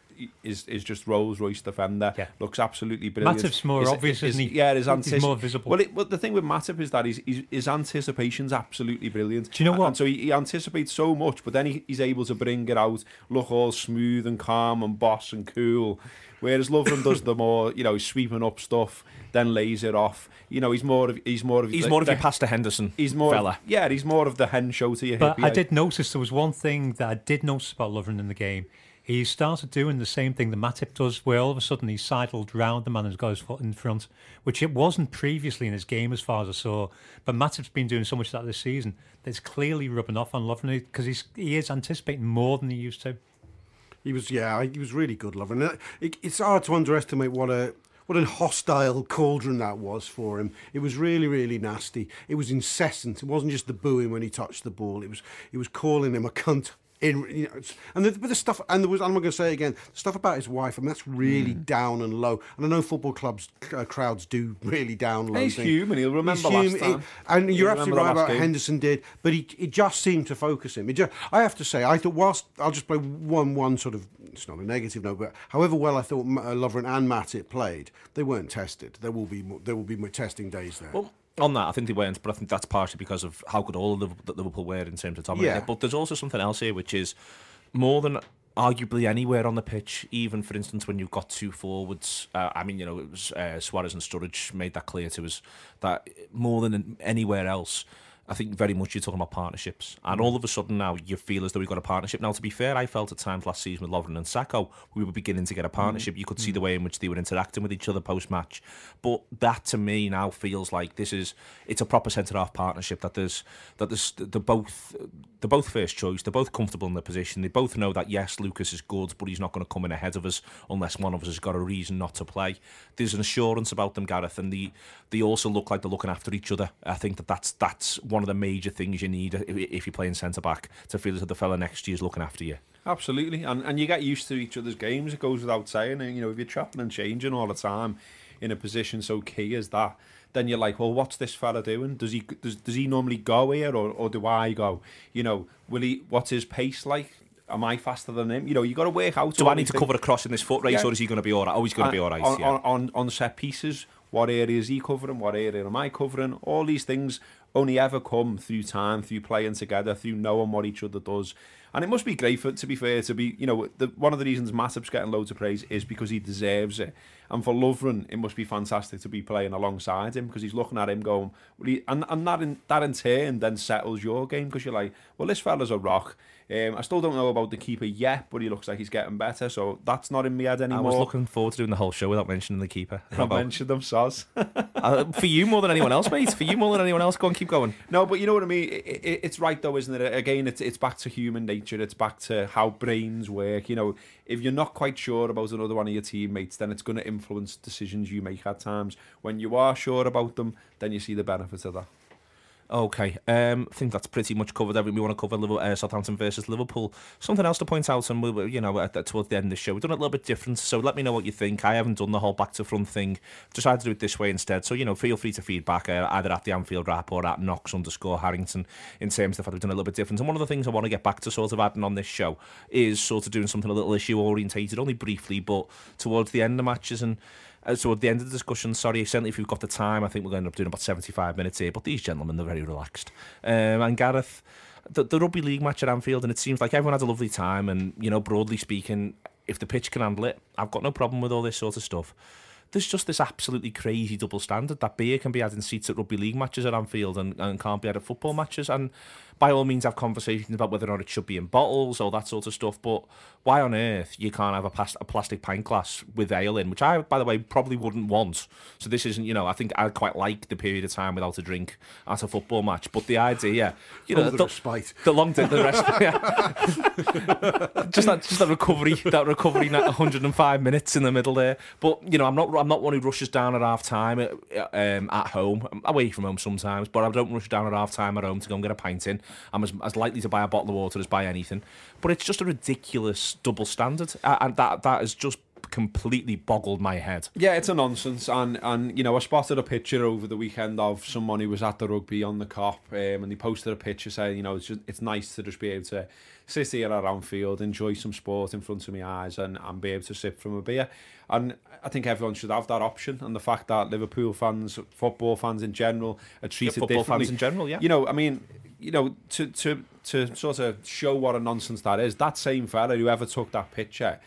is is just Rolls Royce defender. Yeah. Looks absolutely brilliant. Matip's more obvious, his- isn't he? Yeah, his He's antici- more visible. Well, it, well, the thing with Matip is that his, his, his anticipation's absolutely brilliant. Do you know what? And so he, he anticipates so much, but then he, he's able to bring it out, look all smooth and calm and boss and cool. Whereas Lovren does the more, you know, he's sweeping up stuff, then lays it off. You know, he's more of he's more of He's the- more of the- your Pastor Henderson He's more, fella. Of, yeah, he's more of the Henchoz to your But Hyypiä. I eh? did notice there was one thing that I did notice about Lovren in the game. He started doing the same thing that Matip does, where all of a sudden he sidled round the man and got his foot in front, which it wasn't previously in his game as far as I saw. But Matip's been doing so much of that this season that it's clearly rubbing off on Lovren because he's he is anticipating more than he used to. He was, yeah, he was really good, Lovren. And uh, It, it's hard to underestimate what a what a hostile cauldron that was for him. It was really, really nasty. It was incessant. It wasn't just the booing when he touched the ball. It was, it was calling him a cunt. In, you know, and the, but the stuff, and there was, I'm going to say again, the stuff about his wife. I mean, that's really down and low. And I know football clubs uh, crowds do really down low. He's things. human, he'll remember He's last time. He- and He'll you're absolutely right about game. Henderson did, but he it just seemed to focus him. It just, I have to say, I thought whilst I'll just play one one sort of it's not a negative note, but however well I thought uh, Lovren and Matip played, they weren't tested. There will be more, there will be more testing days there. Well, on that, I think they weren't, but I think that's partially because of how good all of Liverpool, that Liverpool were in terms of dominating. Yeah. But there's also something else here, which is more than arguably anywhere on the pitch. Even for instance, when you've got two forwards, uh, I mean, you know, it was uh, Suarez and Sturridge made that clear to us that more than anywhere else. I think very much you're talking about partnerships, and all of a sudden now you feel as though we've got a partnership. Now, to be fair, I felt at times last season with Lovren and Sakho, we were beginning to get a mm-hmm. partnership. You could see the mm-hmm. way in which they were interacting with each other post match, but that to me now feels like this is it's a proper centre half partnership. That there's that there's they're both they're both first choice. They're both comfortable in their position. They both know that yes, Lucas is good, but he's not going to come in ahead of us unless one of us has got a reason not to play. There's an assurance about them, Gareth, and they they also look like they're looking after each other. I think that that's that's one of the major things you need if, you're playing centre back to feel that the fella next to you is looking after you. Absolutely, and and you get used to each other's games. It goes without saying. And you know, if you're chopping and changing all the time in a position so key as that, then you're like, well, what's this fella doing? Does he does, does he normally go here, or, or do I go? You know, will he? What's his pace like? Am I faster than him? You know, you got to work out. Do I need to cover a cross in this foot race, Yeah. or is he going to be all right? Oh, he's going to be uh, all right. on, yeah. on, on, on set pieces. What area is he covering? What area am I covering? All these things only ever come through time, through playing together, through knowing what each other does. And it must be great for to be fair to be, you know, the, one of the reasons Matip's getting loads of praise is because he deserves it. And for Lovren, it must be fantastic to be playing alongside him because he's looking at him going, well, he, and and that in that in turn then settles your game because you're like, well, this fella's a rock. Um, I still don't know about the keeper yet, but he looks like he's getting better. So that's not in my head anymore. I was looking forward to doing the whole show without mentioning the keeper. I about- mentioned them, Soz. Uh, for you more than anyone else, mate. For you more than anyone else. Go on, keep going. No, but you know what I mean. It, it, it's right though, isn't it? Again, it's it's back to human nature. It's back to how brains work. You know, if you're not quite sure about another one of your teammates, then it's going to influence decisions you make at times. When you are sure about them, then you see the benefits of that. Okay, um, I think that's pretty much covered everything we want to cover. Liverpool, uh, Southampton versus Liverpool. Something else to point out, and we, you know, at, at, towards the end of the show, we've done it a little bit different. So let me know what you think. I haven't done the whole back to front thing. Decided to do it this way instead. So you know, feel free to feedback uh, either at the Anfield Wrap or at Knox underscore Harrington in terms of the fact we've done a little bit different. And one of the things I want to get back to sort of adding on this show is sort of doing something a little issue orientated, only briefly, but towards the end of matches and uh, so at the end of the discussion, sorry, certainly if we've got the time, I think we're going to end up doing about 75 minutes here, but these gentlemen, they're very relaxed. Um, and Gareth, the, the rugby league match at Anfield, and it seems like everyone had a lovely time, and, you know, broadly speaking, if the pitch can handle it, I've got no problem with all this sort of stuff. There's just this absolutely crazy double standard that beer can be had in seats at rugby league matches at Anfield and, and can't be had at football matches. And by all means have conversations about whether or not it should be in bottles or that sort of stuff. But why on earth you can't have a, plas- a plastic pint glass with ale in, which I, by the way, probably wouldn't want. So this isn't, you know, I think I quite like the period of time without a drink at a football match. But the idea, yeah, you know, the, the, respite. the long day, the rest, yeah. just that, just that recovery, that recovery, that 105 minutes in the middle there. But you know, I'm not, I'm not one who rushes down at half time uh, um, at home. I'm away from home sometimes, but I don't rush down at half time at home to go and get a pint in. I'm as, as likely to buy a bottle of water as buy anything. But it's just a ridiculous double standard, and that that has just completely boggled my head. Yeah, it's a nonsense, and and you know I spotted a picture over the weekend of someone who was at the rugby on the Kop, um, and they posted a picture saying, you know, it's just it's nice to just be able to sit here at Anfield, enjoy some sport in front of my eyes, and and be able to sip from a beer. And I think everyone should have that option, and the fact that Liverpool fans, football fans in general, are treated yeah, football differently. fans in general, yeah. You know, I mean, you know, to to to sort of show what a nonsense that is. That same fella, whoever took that picture,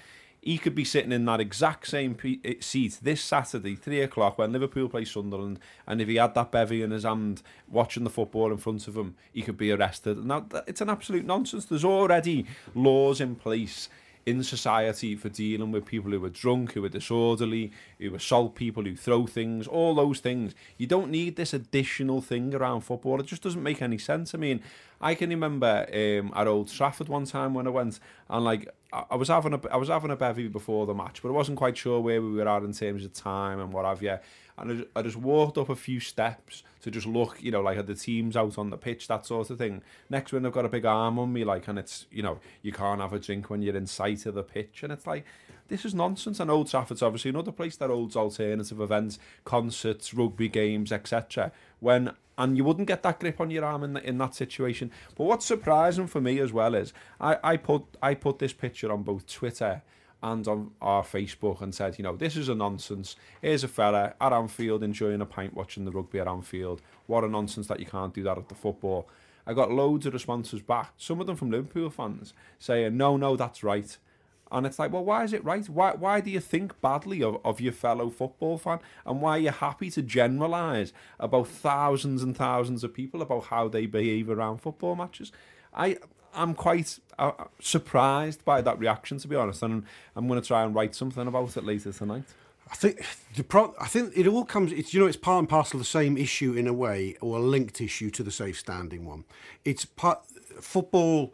he could be sitting in that exact same eh, seat this Saturday, three o'clock, when Liverpool play Sunderland, and if he had that bevy in his hand, watching the football in front of him, he could be arrested. Now, it's an absolute nonsense. There's already laws in place in society for dealing with people who are drunk, who are disorderly, who assault people, who throw things, all those things. You don't need this additional thing around football. It just doesn't make any sense. I mean, I can remember um, at Old Trafford one time when I went, and like I was having a I was having a bevy before the match, but I wasn't quite sure where we were at in terms of time and what have you. And I just, walked up a few steps to just look, you know, like at the teams out on the pitch, that sort of thing. Next when they've got a big arm on me, like, and it's, you know, you can't have a drink when you're in sight of the pitch, and it's like, this is nonsense. And Old Trafford's obviously another place that holds alternative events, concerts, rugby games, etc. When and you wouldn't get that grip on your arm in, the, in that situation. But what's surprising for me as well is I, I put I put this picture on both Twitter and on our Facebook and said, you know, this is a nonsense. Here's a fella at Anfield enjoying a pint watching the rugby at Anfield. What a nonsense that you can't do that at the football. I got loads of responses back, some of them from Liverpool fans, saying, no, no, that's right. And it's like, well, why is it right? Why, why do you think badly of, of your fellow football fan? And why are you happy to generalise about thousands and thousands of people about how they behave around football matches? I, I'm quite uh, surprised by that reaction, to be honest, and I'm going to try and write something about it later tonight. I think the pro- I think it all comes. It's you know it's part and parcel the same issue in a way, or a linked issue to the safe standing one. It's part football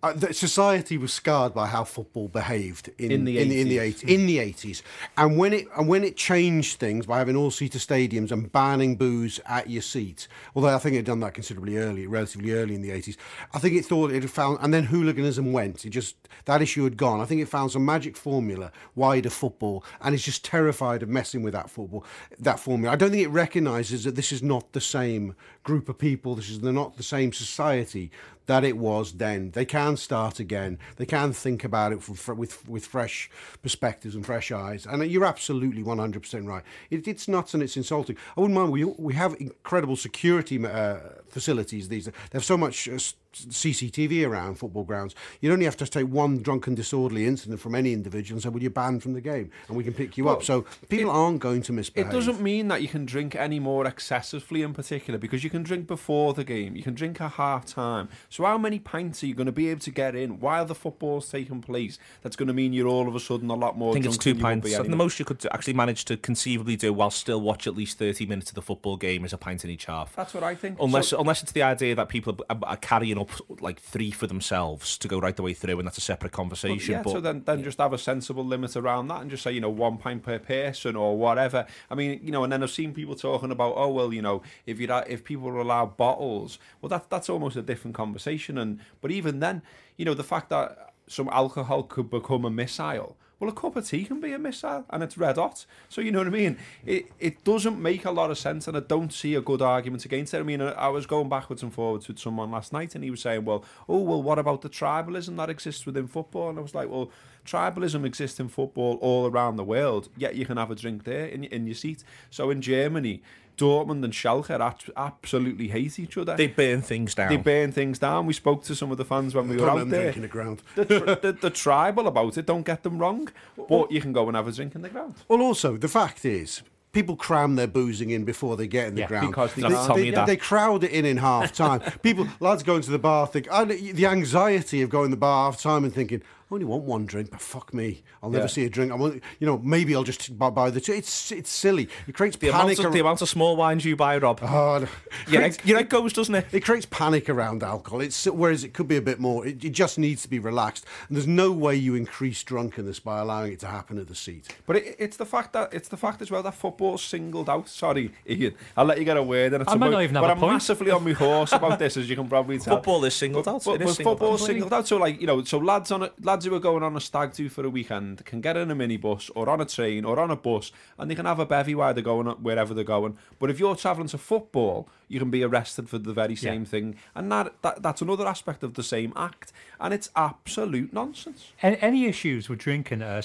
uh, the society was scarred by how football behaved in, in the in, 80s. in the 80s in the 80s and when it and when it changed things by having all seater stadiums and banning booze at your seat although I think it had done that considerably early relatively early in the 80s I think it thought it had found and then hooliganism went. It just that issue had gone. I think it found some magic formula wider football and it's just terrified of messing with that football that formula. I don't think it recognizes that this is not the same group of people. This is not the same society that it was then. They can start again. They can think about it from, with with fresh perspectives and fresh eyes. And you're absolutely 100% right. It, it's nuts and it's insulting. I wouldn't mind. We we have incredible security uh, facilities these. They have so much. Uh, CCTV around football grounds. You'd only have to take one drunken disorderly incident from any individual and say, "Well, you're banned from the game, and we can pick you well, up." So people it, aren't going to misbehave. It doesn't mean that you can drink any more excessively, in particular, because you can drink before the game, you can drink at half time. So how many pints are you going to be able to get in while the football's taking place? That's going to mean you're all of a sudden a lot more. I think it's two pints. And the most you could actually manage to conceivably do while still watch at least thirty minutes of the football game is a pint in each half. That's what I think. Unless so, unless it's the idea that people are, are carrying up like three for themselves to go right the way through, and that's a separate conversation. But, yeah, but so then, then just have a sensible limit around that and just say, you know, one pint per person or whatever. I mean, you know, and then I've seen people talking about, oh, well, you know, if you if people are allowed bottles, well, that, that's almost a different conversation. And But even then, you know, the fact that some alcohol could become a missile, well, a cup of tea can be a missile and it's red hot. So, you know what I mean? It, it doesn't make a lot of sense and I don't see a good argument against it. I mean, I was going backwards and forwards with someone last night and he was saying, well, oh, well, what about the tribalism that exists within football? And I was like, well, tribalism exists in football all around the world, yet you can have a drink there in, in your seat. So in Germany, Dortmund and Schalke absolutely hate each other. they burn things down. They burn things down. We spoke to some of the fans when we were Don't let out them there. drink in the ground. The, the, the tribal about it, don't get them wrong, but you can go and have a drink in the ground. Well, also the fact is, people cram their boozing in before they get in the Yeah, ground because they they, they, they crowd it in in half time. people, lads, going to the bar think oh, the anxiety of going to the bar half time and thinking. I only want one drink, but fuck me, I'll never Yeah. see a drink. I want, you know, maybe I'll just buy, buy the two. It's it's silly. It creates the, amount panic. of, ar- the amount of small wines you buy, Rob. Oh, no. yeah, it, you know, it goes, doesn't it? It creates panic around alcohol. It's whereas it could be a bit more. It, it just needs to be relaxed. And there's no way you increase drunkenness by allowing it to happen at the seat. But it, it's the fact that it's the fact as well that football's singled out. Sorry, Ian, I'll let you get a word. And it's I might not even have but a I'm point. massively on my horse about this, as you can probably tell. Football is singled out. But, It is but singled football's out. singled out. So like you know, so lads on a, lads who are going on a stag do for a weekend can get in a minibus or on a train or on a bus, and they can have a bevy while they're going wherever they're going. But if you're travelling to football, you can be arrested for the very same thing, and that, that that's another aspect of the same act, and it's absolute nonsense. Any, any issues with drinking are,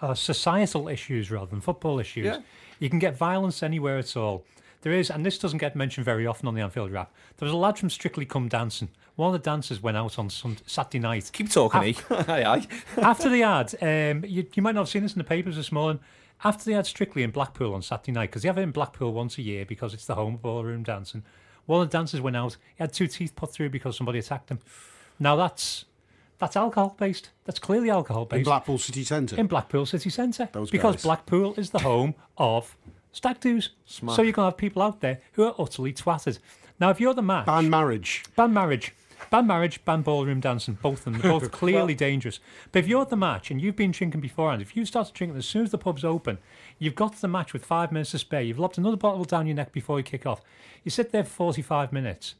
are societal issues rather than football issues. Yeah. You can get violence anywhere at all. There is, and this doesn't get mentioned very often on the Anfield Wrap. There was a lad from Strictly Come Dancing. One of the dancers went out on Sunday, Saturday night. Keep talking, E. aye, aye. After the ad, um, you, you might not have seen this in the papers this morning. After they had Strictly in Blackpool on Saturday night, because they have it in Blackpool once a year because it's the home of ballroom dancing. One of the dancers went out. He had two teeth put through because somebody attacked him. Now that's that's alcohol based. That's clearly alcohol based. In Blackpool City Centre. in Blackpool City Centre Those because guys. Blackpool is the home of stag do's. So you're gonna have people out there who are utterly twatted. Now, if you're the match, Ban marriage. ban marriage, ban marriage, ban ballroom dancing, both of them, they're both clearly dangerous. But if you're at the match and you've been drinking beforehand, if you start drinking as soon as the pub's open, you've got to the match with five minutes to spare. You've lopped another bottle down your neck before you kick off. You sit there for 45 minutes.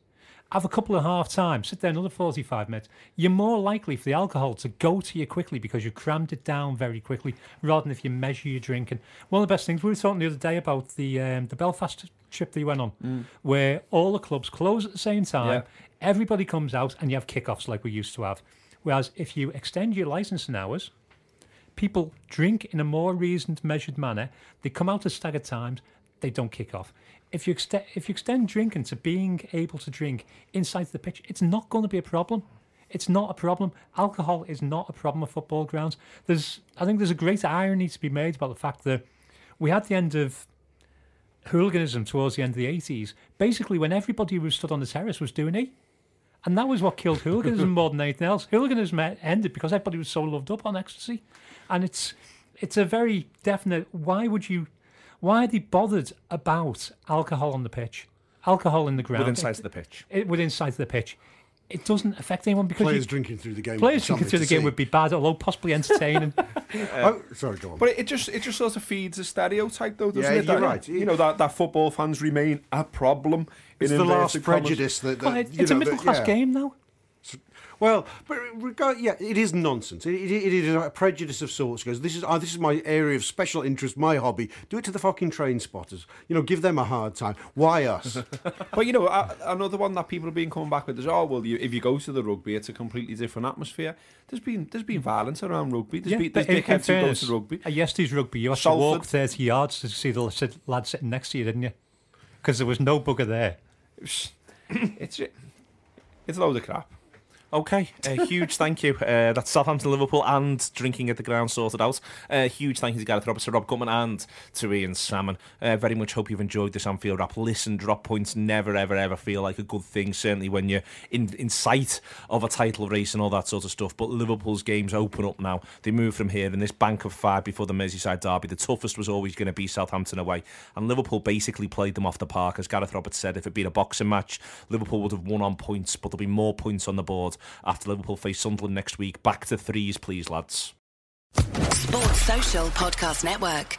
Have a couple of half times, sit there another 45 minutes. You're more likely for the alcohol to go to you quickly because you crammed it down very quickly rather than if you measure your drinking. One of the best things, we were talking the other day about the um, the Belfast trip that you went on, where all the clubs close at the same time, Yeah. everybody comes out and you have kickoffs like we used to have. Whereas if you extend your licensing hours, people drink in a more reasoned, measured manner. They come out at staggered times. They don't kick off. If you extend if you extend drinking to being able to drink inside the pitch, it's not going to be a problem. It's not a problem. Alcohol is not a problem at football grounds. There's, I think, there's a great irony to be made about the fact that we had the end of hooliganism towards the end of the 80s, basically when everybody who stood on the terrace was doing it. And that was what killed hooliganism more than anything else. Hooliganism ended because everybody was so loved up on ecstasy. And it's it's a very definite why would you why are they bothered about alcohol on the pitch? Alcohol in the ground. Within sight of the pitch. It, within sight of the pitch. It doesn't affect anyone because Players you, drinking through the game. would players be drinking through the to game would be bad, although possibly entertaining. Uh, oh, sorry, go on. But it just it just sort of feeds a stereotype, though, doesn't Yeah, it? you're that, right. You know that, that football fans remain a problem. it's in the last inverted commas. prejudice that, that Well, it- it's a know, that- middle class yeah. game now. Well, but regard, yeah, it is nonsense. It, it, it is a prejudice of sorts. Goes, this is oh, this is my area of special interest, my hobby. Do it to the fucking train spotters. You know, give them a hard time. Why us? But you know, a- another one that people have been coming back with is, oh well, you, if you go to the rugby, it's a completely different atmosphere. There's been there's been violence around rugby. There's been there's but in- in dickheads who go to rugby. At yesterday's rugby, you had to walk 30 yards to see the lad sitting next to you, didn't you? Because there was no bugger there. It's it's a load of crap. Okay, a huge thank you. Uh, that's Southampton, Liverpool, and drinking at the ground sorted out. Uh, huge thank you to Gareth Roberts, to Rob Gutmann, and to Ian Salmon. Uh, very much hope you've enjoyed this Anfield wrap. Listen, drop points never, ever, ever feel like a good thing. Certainly when you're in in sight of a title race and all that sort of stuff. But Liverpool's games open up now. They move from here in this bank of five before the Merseyside derby. The toughest was always going to be Southampton away, and Liverpool basically played them off the park. As Gareth Roberts said, if it'd been a boxing match, Liverpool would have won on points, but there'll be more points on the board after Liverpool face Sunderland next week. Back to threes, please, lads. Sports Social Podcast Network.